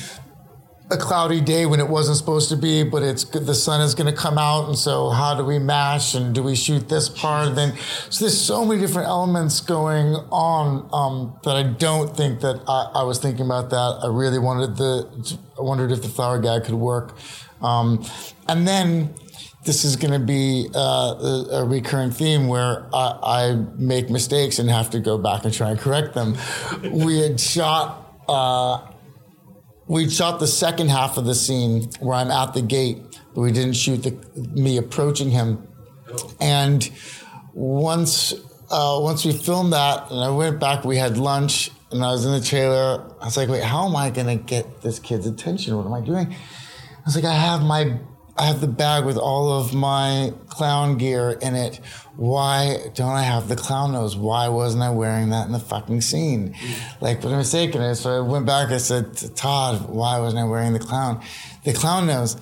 a cloudy day when it wasn't supposed to be, but it's. The sun is going to come out, and so how do we mash and do we shoot this part? Then, so there's so many different elements going on um, that I don't think that I, I was thinking about that. I really wanted the, I wondered if the flower gag could work, um, and then. This is going to be uh, a, recurring theme where I, I make mistakes and have to go back and try and correct them. We had shot uh, we shot the second half of the scene where I'm at the gate, but we didn't shoot the, me approaching him. And once uh, once we filmed that, and I went back, we had lunch, and I was in the trailer. I was like, "Wait, how am I gonna get this kid's attention? What am I doing?" I was like, "I have my." I have the bag with all of my clown gear in it. Why don't I have the clown nose? Why wasn't I wearing that in the fucking scene? Like, what am I mistaken? So I went back. I said, to Todd, why wasn't I wearing the clown, the clown nose?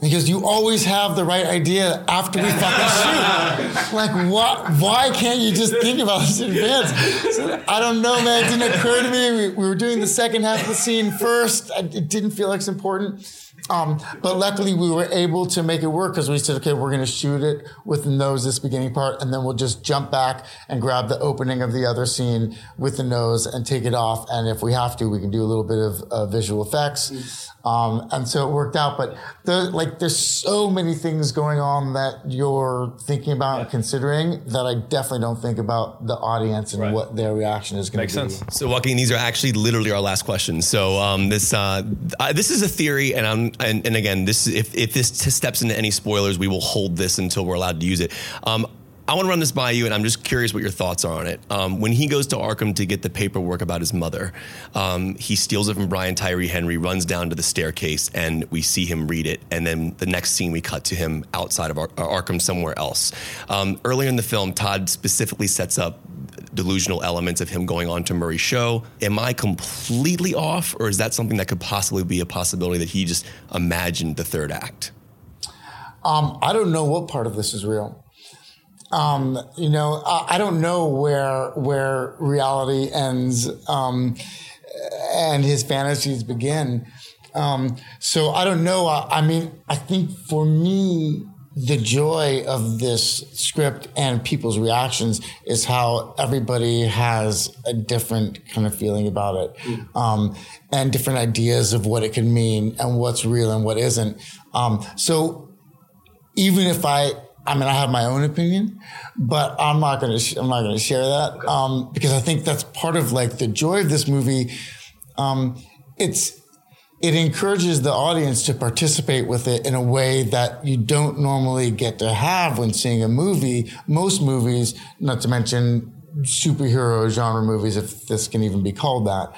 Because you always have the right idea after we fucking shoot. like, what? Why can't you just think about this in advance? So, I don't know, man. It didn't occur to me. We, we were doing the second half of the scene first. It didn't feel like it's important. Um, but luckily, we were able to make it work because we said, okay, we're going to shoot it with the nose this beginning part, and then we'll just jump back and grab the opening of the other scene with the nose and take it off. And if we have to, we can do a little bit of uh, visual effects. Um, and so it worked out. But the, like, there's so many things going on that you're thinking about and considering that I definitely don't think about the audience and Right. what their reaction is going to be. Makes sense. So, Joaquin, these are actually literally our last questions. So, um, this uh, uh, this is a theory, and I'm and, and again, this if if this steps into any spoilers, we will hold this until we're allowed to use it. Um, I want to run this by you, and I'm just curious what your thoughts are on it. Um, when he goes to Arkham to get the paperwork about his mother, um, he steals it from Brian Tyree Henry, runs down to the staircase, and we see him read it. And then the next scene, we cut to him outside of Ar- Arkham somewhere else. Um, earlier in the film, Todd specifically sets up delusional elements of him going on to Murray's show. Am I completely off, or is that something that could possibly be a possibility that he just imagined the third act? Um, I don't know what part of this is real. Um, you know, I, I don't know where where reality ends um, and his fantasies begin. Um, so I don't know. I, I mean, I think for me, the joy of this script and people's reactions is how everybody has a different kind of feeling about it, um, and different ideas of what it can mean and what's real and what isn't. Um, so even if I, I mean, I have my own opinion, but I'm not going to, sh- I'm not going to share that um, because I think that's part of like the joy of this movie. Um, it's, it encourages the audience to participate with it in a way that you don't normally get to have when seeing a movie. Most movies, not to mention superhero genre movies, if this can even be called that.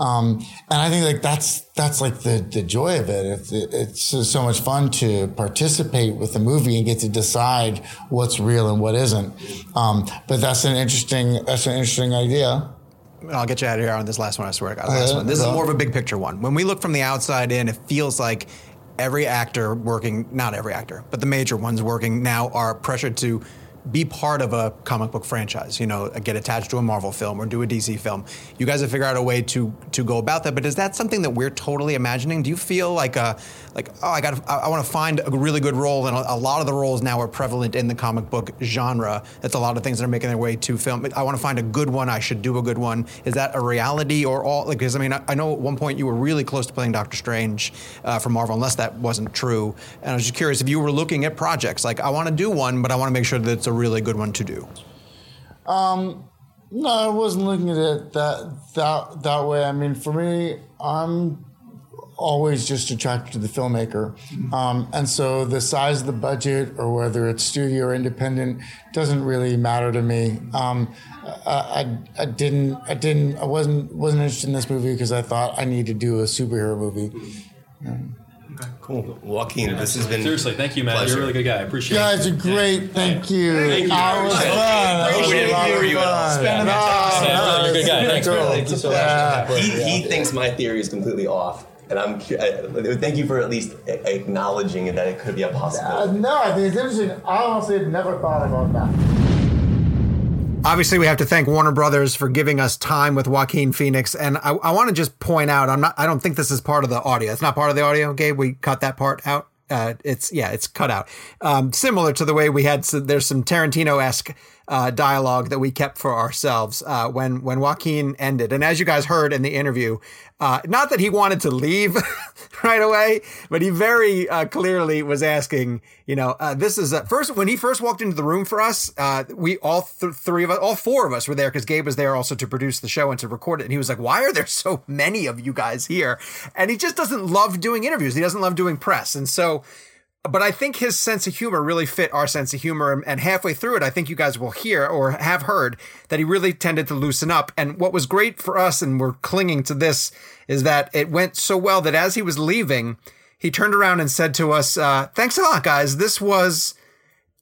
Um, and I think like that's that's like the the joy of it. It's, it's so much fun to participate with the movie and get to decide what's real and what isn't. Um, but that's an interesting that's an interesting idea. I'll get you out of here on this last one. I swear to God. Last yeah? one. This is uh-huh. more of a big picture one. When we look from the outside in, it feels like every actor working, not every actor, but the major ones working now are pressured to be part of a comic book franchise. You know, get attached to a Marvel film or do a DC film. You guys have figured out a way to to go about that. But is that something that we're totally imagining? Do you feel like a like oh I got I, I want to find a really good role and a, a lot of the roles now are prevalent in the comic book genre. That's a lot of things that are making their way to film. I want to find a good one. I should do a good one. Is that a reality or all? Like, because I mean, I, I know at one point you were really close to playing Doctor Strange uh, for Marvel, unless that wasn't true. And I was just curious if you were looking at projects like I want to do one, but I want to make sure that it's a really good one to do. Um, No, I wasn't looking at it that that that way. I mean, for me, I'm always just attracted to the filmmaker, um, and so the size of the budget or whether it's studio or independent doesn't really matter to me. Um, I, I, I didn't I didn't I wasn't wasn't interested in this movie because I thought I need to do a superhero movie. Cool. Joaquin, this has been Seriously, thank you, man. Pleasure. You're a really good guy. I appreciate You it. guys are great. Thank you. Thank you. That was fun. That was We didn't hear you at all. fun. Spending Oh, Yeah, you're a good guy. Thanks, was man. Thank you so much. Yeah. He, he thinks my theory is completely off, and I'm. I, thank you for at least acknowledging that it could be a Uh, possibility. no, I think it's interesting. I honestly had never thought about that. Obviously, we have to thank Warner Brothers for giving us time with Joaquin Phoenix, and I, I want to just point out, I'm not, I don't think this is part of the audio. It's not part of the audio, Gabe. We cut that part out. Uh, it's yeah, it's cut out. Um, similar to the way we had, s there's some Tarantino esque uh, dialogue that we kept for ourselves uh, when when Joaquin ended, and as you guys heard in the interview, uh, not that he wanted to leave right away, but he very uh, clearly was asking, you know, uh, this is uh, first when he first walked into the room for us, uh, we all th- three of us, all four of us were there because Gabe was there also to produce the show and to record it, and he was like, "Why are there so many of you guys here?" And he just doesn't love doing interviews. He doesn't love doing press, and so but I think his sense of humor really fit our sense of humor. And- halfway through it, I think you guys will hear or have heard that he really tended to loosen up. And what was great for us, and we're clinging to this, is that it went so well that as he was leaving, he turned around and said to us, uh, Thanks a lot, guys. This was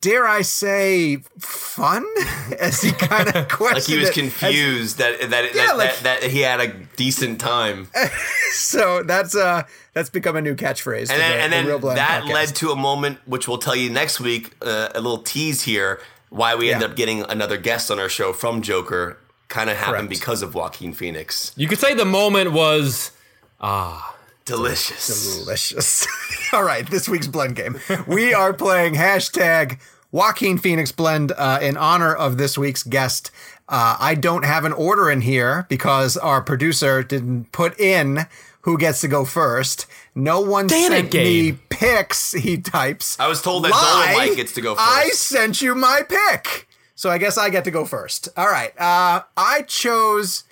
dare I say, fun as he kind of questioned Like he was it. confused that that, Yeah, that, like- that that he had a decent time, So that's uh that's become a new catchphrase. to then the- and the then Real that podcast. led to a moment which we'll tell you next week. Uh, a little tease here why we ended Yeah. up getting another guest on our show from Joker. Kind of happened Correct. because of Joaquin Phoenix. You could say the moment was Delicious. delicious. All right, this week's blend game. We are playing hashtag Joaquin Phoenix blend uh, in honor of this week's guest. Uh, I don't have an order in here because our producer didn't put in who gets to go first. No one Damn it, sent me picks. He types. I was told that Lie. Dolemite gets to go I sent you my pick. So I guess I get to go first. All right. Uh, I chose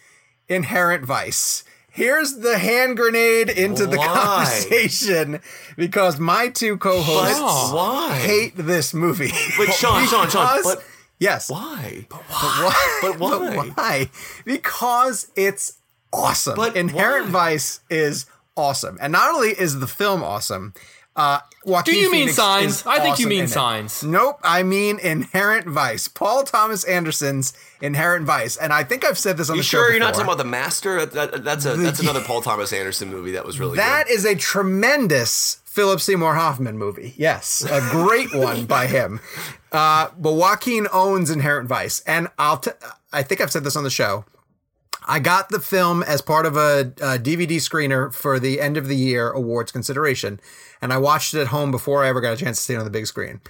Inherent Vice. Here's the hand grenade into the conversation because my two co-hosts why? hate this movie. But Sean, Sean, Sean, but yes. why? But Why? But why? But why? Because it's awesome. But Inherent why? Vice is awesome, and not only is the film awesome. Uh, Joaquin Do you mean Signs? is I think you mean in it. Signs. Nope, I mean Inherent Vice. Paul Thomas Anderson's Inherent Vice, and I think I've said this on You the show. sure you're not talking about the Master? That, that- that's a that's another Paul Thomas Anderson movie that was really That good. is a tremendous Philip Seymour Hoffman movie. Yes, a great one by him. Uh, but Joaquin owns Inherent Vice, and I'll. T- I think I've said this on the show. I got the film as part of a, a DVD screener for the end of the year awards consideration, and I watched it at home before I ever got a chance to see it on the big screen.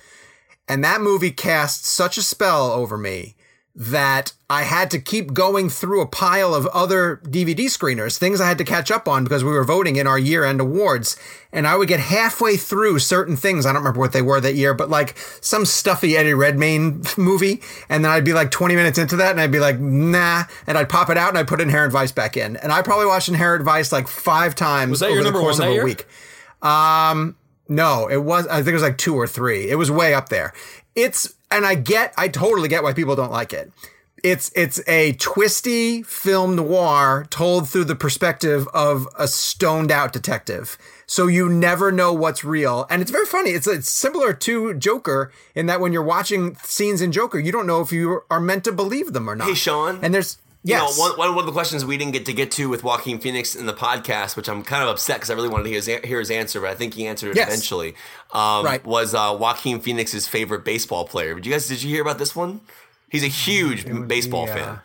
And that movie cast such a spell over me that I had to keep going through a pile of other DVD screeners, things I had to catch up on because we were voting in our year end awards. And I would get halfway through certain things. I don't remember what they were that year, but like some stuffy Eddie Redmayne movie. And then I'd be like 20 minutes into that and I'd be like, nah. And I'd pop it out and I'd put Inherent Vice back in. And I probably watched Inherent Vice like five times Was that over your the course one of a year? week. Um, no, it was. I think it was like two or three. It was way up there. It's and I get, I totally get why people don't like it. It's it's a twisty film noir told through the perspective of a stoned out detective. So you never know what's real, and it's very funny. It's it's similar to Joker in that when you're watching scenes in Joker, you don't know if you are meant to believe them or not. Hey, Sean. and there's You know, yes, one, one one of the questions we didn't get to get to with Joaquin Phoenix in the podcast, which I'm kind of upset because I really wanted to hear his, hear his answer, but I think he answered it Yes. eventually. Um, Right. Was uh, Joaquin Phoenix's favorite baseball player? Did you guys did you hear about this one? He's a huge baseball be, uh, fan.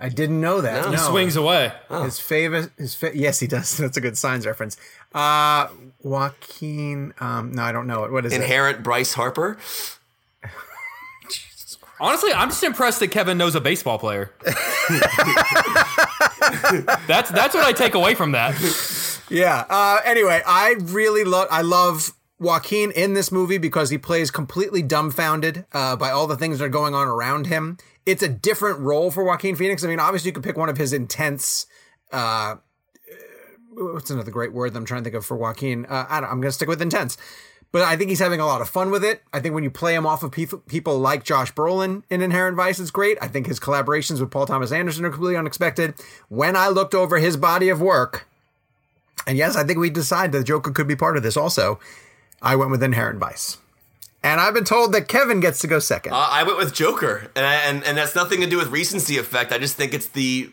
I didn't know that. No. No. He swings away. His favorite, his fa- yes, he does. That's a good signs reference. Uh, Joaquin. Um, no, I don't know it. What is it? Inherent Bryce Harper. Honestly, I'm just impressed that Kevin knows a baseball player. that's that's what I take away from that. Yeah. Uh, anyway, I really love. I love Joaquin in this movie because he plays completely dumbfounded uh, by all the things that are going on around him. It's a different role for Joaquin Phoenix. I mean, obviously, you could pick one of his intense. Uh, what's another great word that I'm trying to think of for Joaquin? Uh, I I'm going to stick with intense. But I think he's having a lot of fun with it. I think when you play him off of people, people like Josh Brolin in Inherent Vice, it's great. I think his collaborations with Paul Thomas Anderson are completely unexpected. When I looked over his body of work, and yes, I think we decided that Joker could be part of this also, I went with Inherent Vice. And I've been told that Kevin gets to go second. Uh, I went with Joker, and, and and that's nothing to do with recency effect. I just think it's the,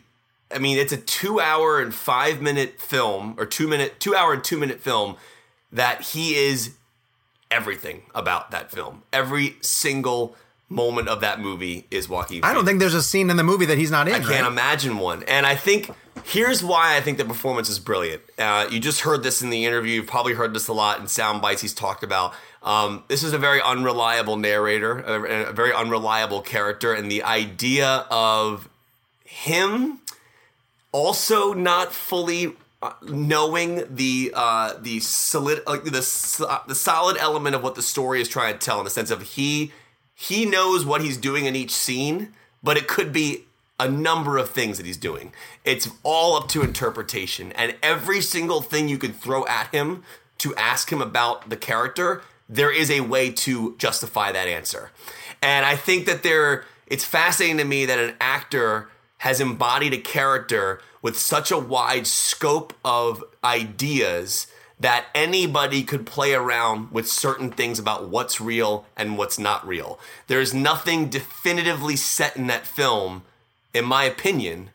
I mean, it's a two-hour and five-minute film, or two-minute, two-hour and two-minute film, that he is everything about that film. Every single moment of that movie is Joaquin. I don't think there's a scene in the movie that he's not in. I can't right? imagine one. And I think here's why I think the performance is brilliant. Uh, you just heard this in the interview. You've probably heard this a lot in sound bites he's talked about. Um, this is a very unreliable narrator, a, a very unreliable character, and the idea of him also not fully uh, knowing the uh, the solid like the so- the solid element of what the story is trying to tell in the sense of he he knows what he's doing in each scene, but it could be a number of things that he's doing. It's all up to interpretation, and every single thing you could throw at him to ask him about the character, there is a way to justify that answer. And I think that there, it's fascinating to me that an actor has embodied a character with such a wide scope of ideas that anybody could play around with certain things about what's real and what's not real. There's nothing definitively set in that film, in my opinion.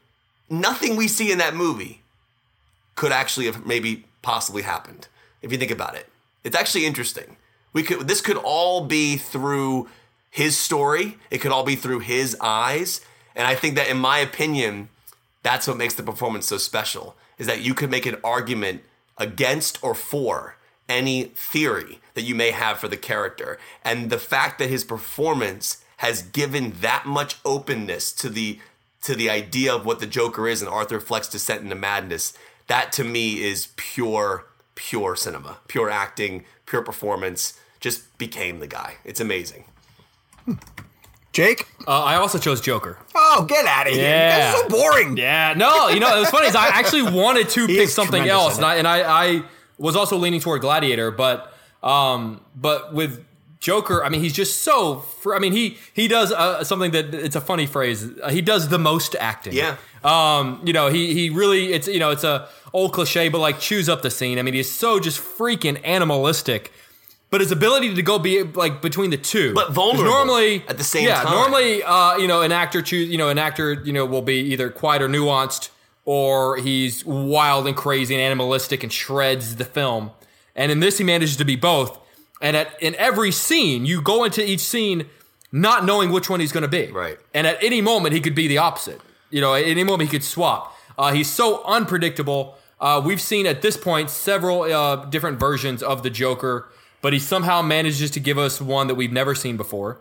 Nothing we see in that movie could actually have maybe possibly happened if you think about it. It's actually interesting. We could this could all be through his story. It could all be through his eyes. And I think that in my opinion, that's what makes the performance so special is that you could make an argument against or for any theory that you may have for the character. And the fact that his performance has given that much openness to the to the idea of what the Joker is and Arthur Fleck's descent into madness, that to me is pure, pure cinema, pure acting, pure performance. Just became the guy. It's amazing. Hmm. Jake? Uh, I also chose Joker. Oh, get out of here. Yeah. That's so boring. Yeah, no, you know, it was funny. Is I actually wanted to pick something else, and I and I, I was also leaning toward Gladiator, but um, but with Joker, I mean, he's just so. Fr- I mean, he he does uh, something that it's a funny phrase. Uh, he does the most acting. Yeah. Um, you know, he he really it's you know it's a old cliche, but like chews up the scene. I mean, he's so just freaking animalistic. But his ability to go be like between the two, but vulnerable normally at the same yeah, time. normally uh, you know, an actor choose, you know, an actor, you know, will be either quiet or nuanced, or he's wild and crazy and animalistic and shreds the film. And in this, he manages to be both. And at in every scene, you go into each scene not knowing which one he's going to be. Right. And at any moment, he could be the opposite. You know, at any moment, he could swap. Uh, he's so unpredictable. Uh, we've seen at this point several uh, different versions of the Joker, but he somehow manages to give us one that we've never seen before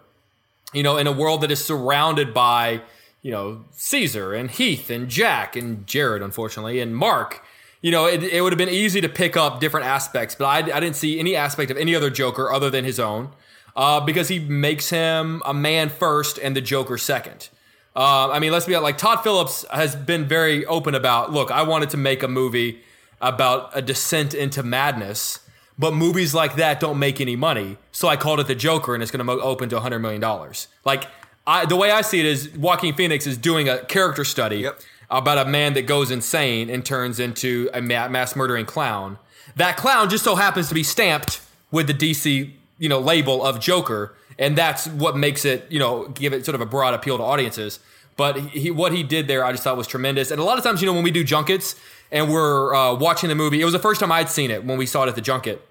you know, in a world that is surrounded by, you know, Cesar and Heath and Jack and Jared, unfortunately, and Mark. You know, it, it would have been easy to pick up different aspects, but I, I didn't see any aspect of any other Joker other than his own, uh, because he makes him a man first and the Joker second. Uh, I mean, let's be like Todd Phillips has been very open about. Look, I wanted to make a movie about a descent into madness, but movies like that don't make any money. So I called it the Joker, and it's going to open to hundred million dollars. Like I, the way I see it is, Joaquin Phoenix is doing a character study Yep. about a man that goes insane and turns into a ma- mass murdering clown. That clown just so happens to be stamped with the DC, you know, label of Joker, and that's what makes it, you know, give it sort of a broad appeal to audiences. But he, what he did there, I just thought was tremendous. And a lot of times, you know, when we do junkets and we're uh, watching the movie, it was the first time I'd seen it when we saw it at the junket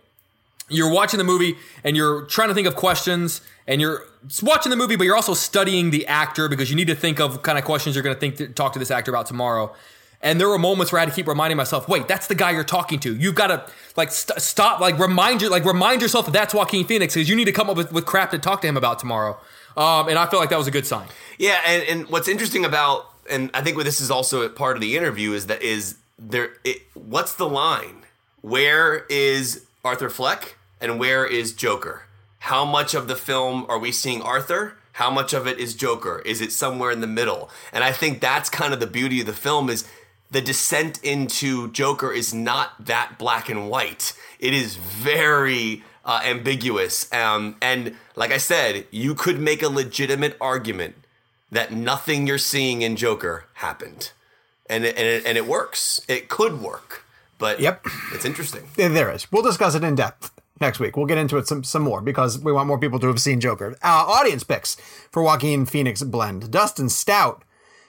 you're watching the movie and you're trying to think of questions and you're watching the movie but you're also studying the actor because you need to think of kind of questions you're going to think to talk to this actor about tomorrow and there were moments where I had to keep reminding myself, wait, that's the guy you're talking to. You've got to like st- stop, like remind you, like remind yourself that that's Joaquin Phoenix because you need to come up with, with crap to talk to him about tomorrow. Um, and I feel like that was a good sign. Yeah, and, and what's interesting about, and I think this is also part of the interview is that is there. It, what's the line? Where is Arthur Fleck and where is Joker? How much of the film are we seeing Arthur? How much of it is Joker? Is it somewhere in the middle? And I think that's kind of the beauty of the film is the descent into Joker is not that black and white. It is very uh, ambiguous. Um, and like I said, you could make a legitimate argument that nothing you're seeing in Joker happened, and it, and it, and it works. It could work, but Yep. it's interesting. There is. We'll discuss it in depth next week. We'll get into it some some more because we want more people to have seen Joker. Uh, audience picks for Joaquin Phoenix blend. Dustin Stout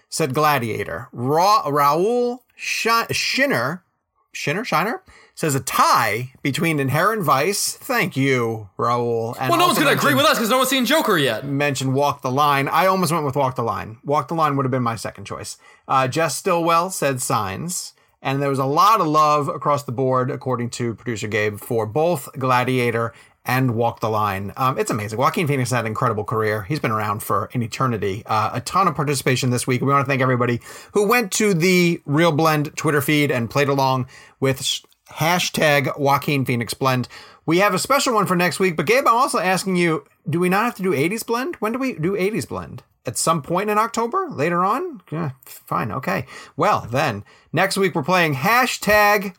said Gladiator. Ra- Raul Shi- Shinner, Shinner, Shiner says a tie between Inherent Vice. Thank you, Raul. And Well, no one's going to agree with us because no one's seen Joker yet. mentioned Walk the Line. I almost went with Walk the Line. Walk the Line would have been my second choice. Uh, Jess Stillwell said Signs. And there was a lot of love across the board, according to producer Gabe, for both Gladiator and Walk the Line. Um, it's amazing. Joaquin Phoenix had an incredible career. He's been around for an eternity. Uh, a ton of participation this week. We want to thank everybody who went to the Reel Blend Twitter feed and played along with hashtag Joaquin Phoenix Blend. We have a special one for next week, but Gabe, I'm also asking you, do we not have to do 80s blend? When do we do 80s blend? At some point in October? Later on? Yeah, fine, okay. Well, then, next week we're playing hashtag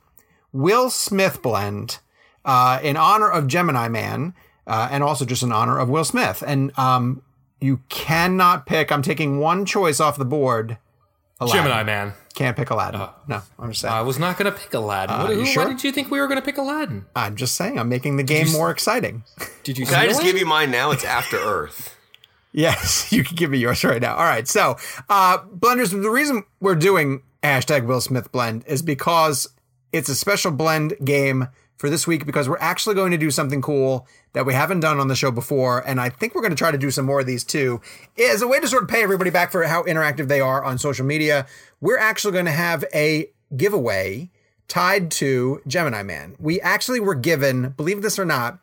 Will Smith blend uh, in honor of Gemini Man uh, and also just in honor of Will Smith. And um, you cannot pick, I'm taking one choice off the board Aladdin. Gemini Man. Can't pick Aladdin. no, I'm just saying. I was not going to pick Aladdin. What- you who- sure? Why did you think we were going to pick Aladdin? I'm just saying. I'm making the game more exciting. Did you Can I just Aladdin? give you mine now? It's After Earth. Yes, you can give me yours right now. All right. So, uh, blenders, the reason we're doing hashtag Will Smith blend is because it's a special blend game for this week because we're actually going to do something cool that we haven't done on the show before. And I think we're going to try to do some more of these too as a way to sort of pay everybody back for how interactive they are on social media. We're actually going to have a giveaway tied to Gemini Man. We actually were given, believe this or not,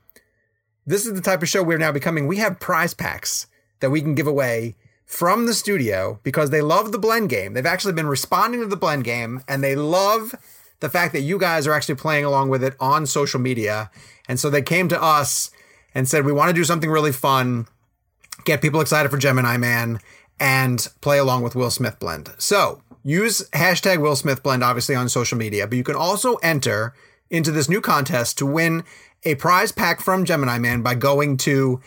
this is the type of show we're now becoming. We have prize packs that we can give away from the studio because they love the blend game. They've actually been responding to the blend game and they love the fact that you guys are actually playing along with it on social media. And so they came to us and said, We want to do something really fun, get people excited for Gemini Man, and play along with Will Smith Blend. So use hashtag Will Smith Blend, obviously, on social media, but you can also enter into this new contest to win a prize pack from Gemini Man by going to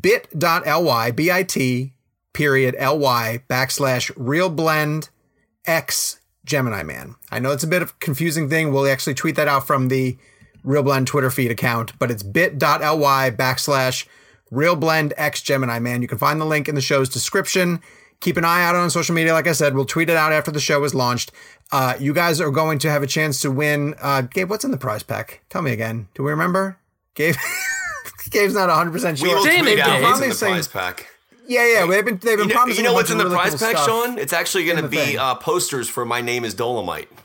bit.ly, bit period ly backslash reel blend x Gemini Man. I know it's a bit of a confusing thing. We'll actually tweet that out from the Reel Blend Twitter feed account, but it's bit.ly backslash Reel Blend X Gemini Man. You can find the link in the show's description. Keep an eye out on social media. Like I said, we'll tweet it out after the show is launched. Uh, you guys are going to have a chance to win. Uh, Gabe, what's in the prize pack? Tell me again. Do we remember? Gabe, Gabe's not 100% sure. We will Damn tweet it, out Dave. what's in the prize pack. Yeah, yeah. They've been they've been You know, promising. you know a what's bunch in of the really prize cool pack, stuff. Sean? It's actually going to be uh, posters for My Name is Dolemite.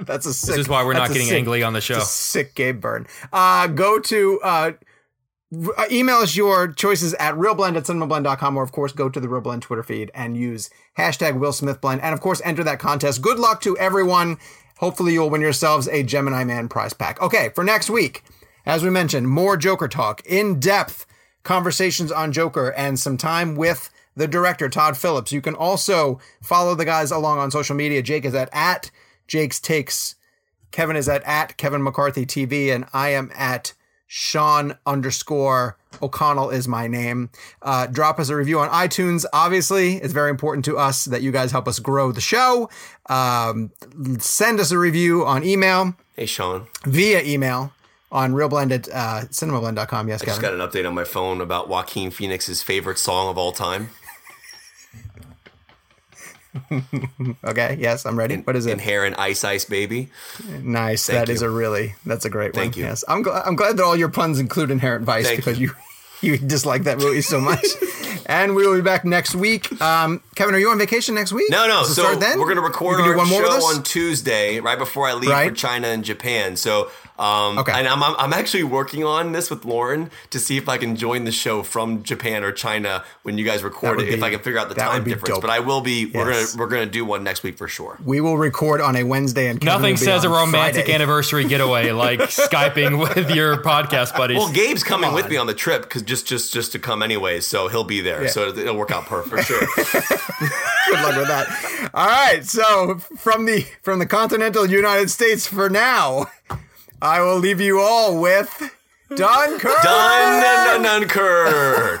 That's a sick. This is why we're not getting sick- angly on the show. It's a sick Gabe burn. Uh, go to uh, uh, email us your choices at reelblend at cinemablend.com or of course go to the Reel Blend Twitter feed and use hashtag Will Smith Blend and of course enter that contest. Good luck to everyone. Hopefully you'll win yourselves a Gemini Man prize pack. Okay, for next week, as we mentioned, more Joker talk, in depth conversations on Joker, and some time with the director Todd Phillips. You can also follow the guys along on social media. Jake is at at Jake's Takes. Kevin is at at Kevin McCarthy TV, and I am at Sean underscore O'Connell is my name. Uh, drop us a review on iTunes. Obviously, it's very important to us that you guys help us grow the show. Um, send us a review on email Hey, Sean. via email on reelblend at uh, cinemablend.com. Yes, I just got an update on my phone about Joaquin Phoenix's favorite song of all time. Okay, yes, I'm ready. What is it? Inherent Ice Ice Baby. Nice. Thank That is you. a really that's a great Thank one. you. Yes, I'm glad. I'm glad that all your puns include Inherent Vice Thank because you. you dislike that movie so much. and we will be back next week. Um, Kevin, are you on vacation next week? No, no. So then? we're gonna record can do our one more show on Tuesday, right before I leave for China and Japan. So, um, Okay. and I'm, I'm I'm actually working on this with Lauren to see if I can join the show from Japan or China when you guys record would it. if I can figure out the time difference, dope. but I will be. We're gonna we're gonna do one next week for sure. We will record on a Wednesday, and Kevin Nothing says a romantic Friday. anniversary getaway like skyping with your podcast buddies. Well, Gabe's coming with me on the trip because just just just to come anyway, so he'll be there. Yeah. So it'll work out perfect for sure. Good luck with that. All right, so from the from the continental United States for now, I will leave you all with Dunkirk. Done, done, done,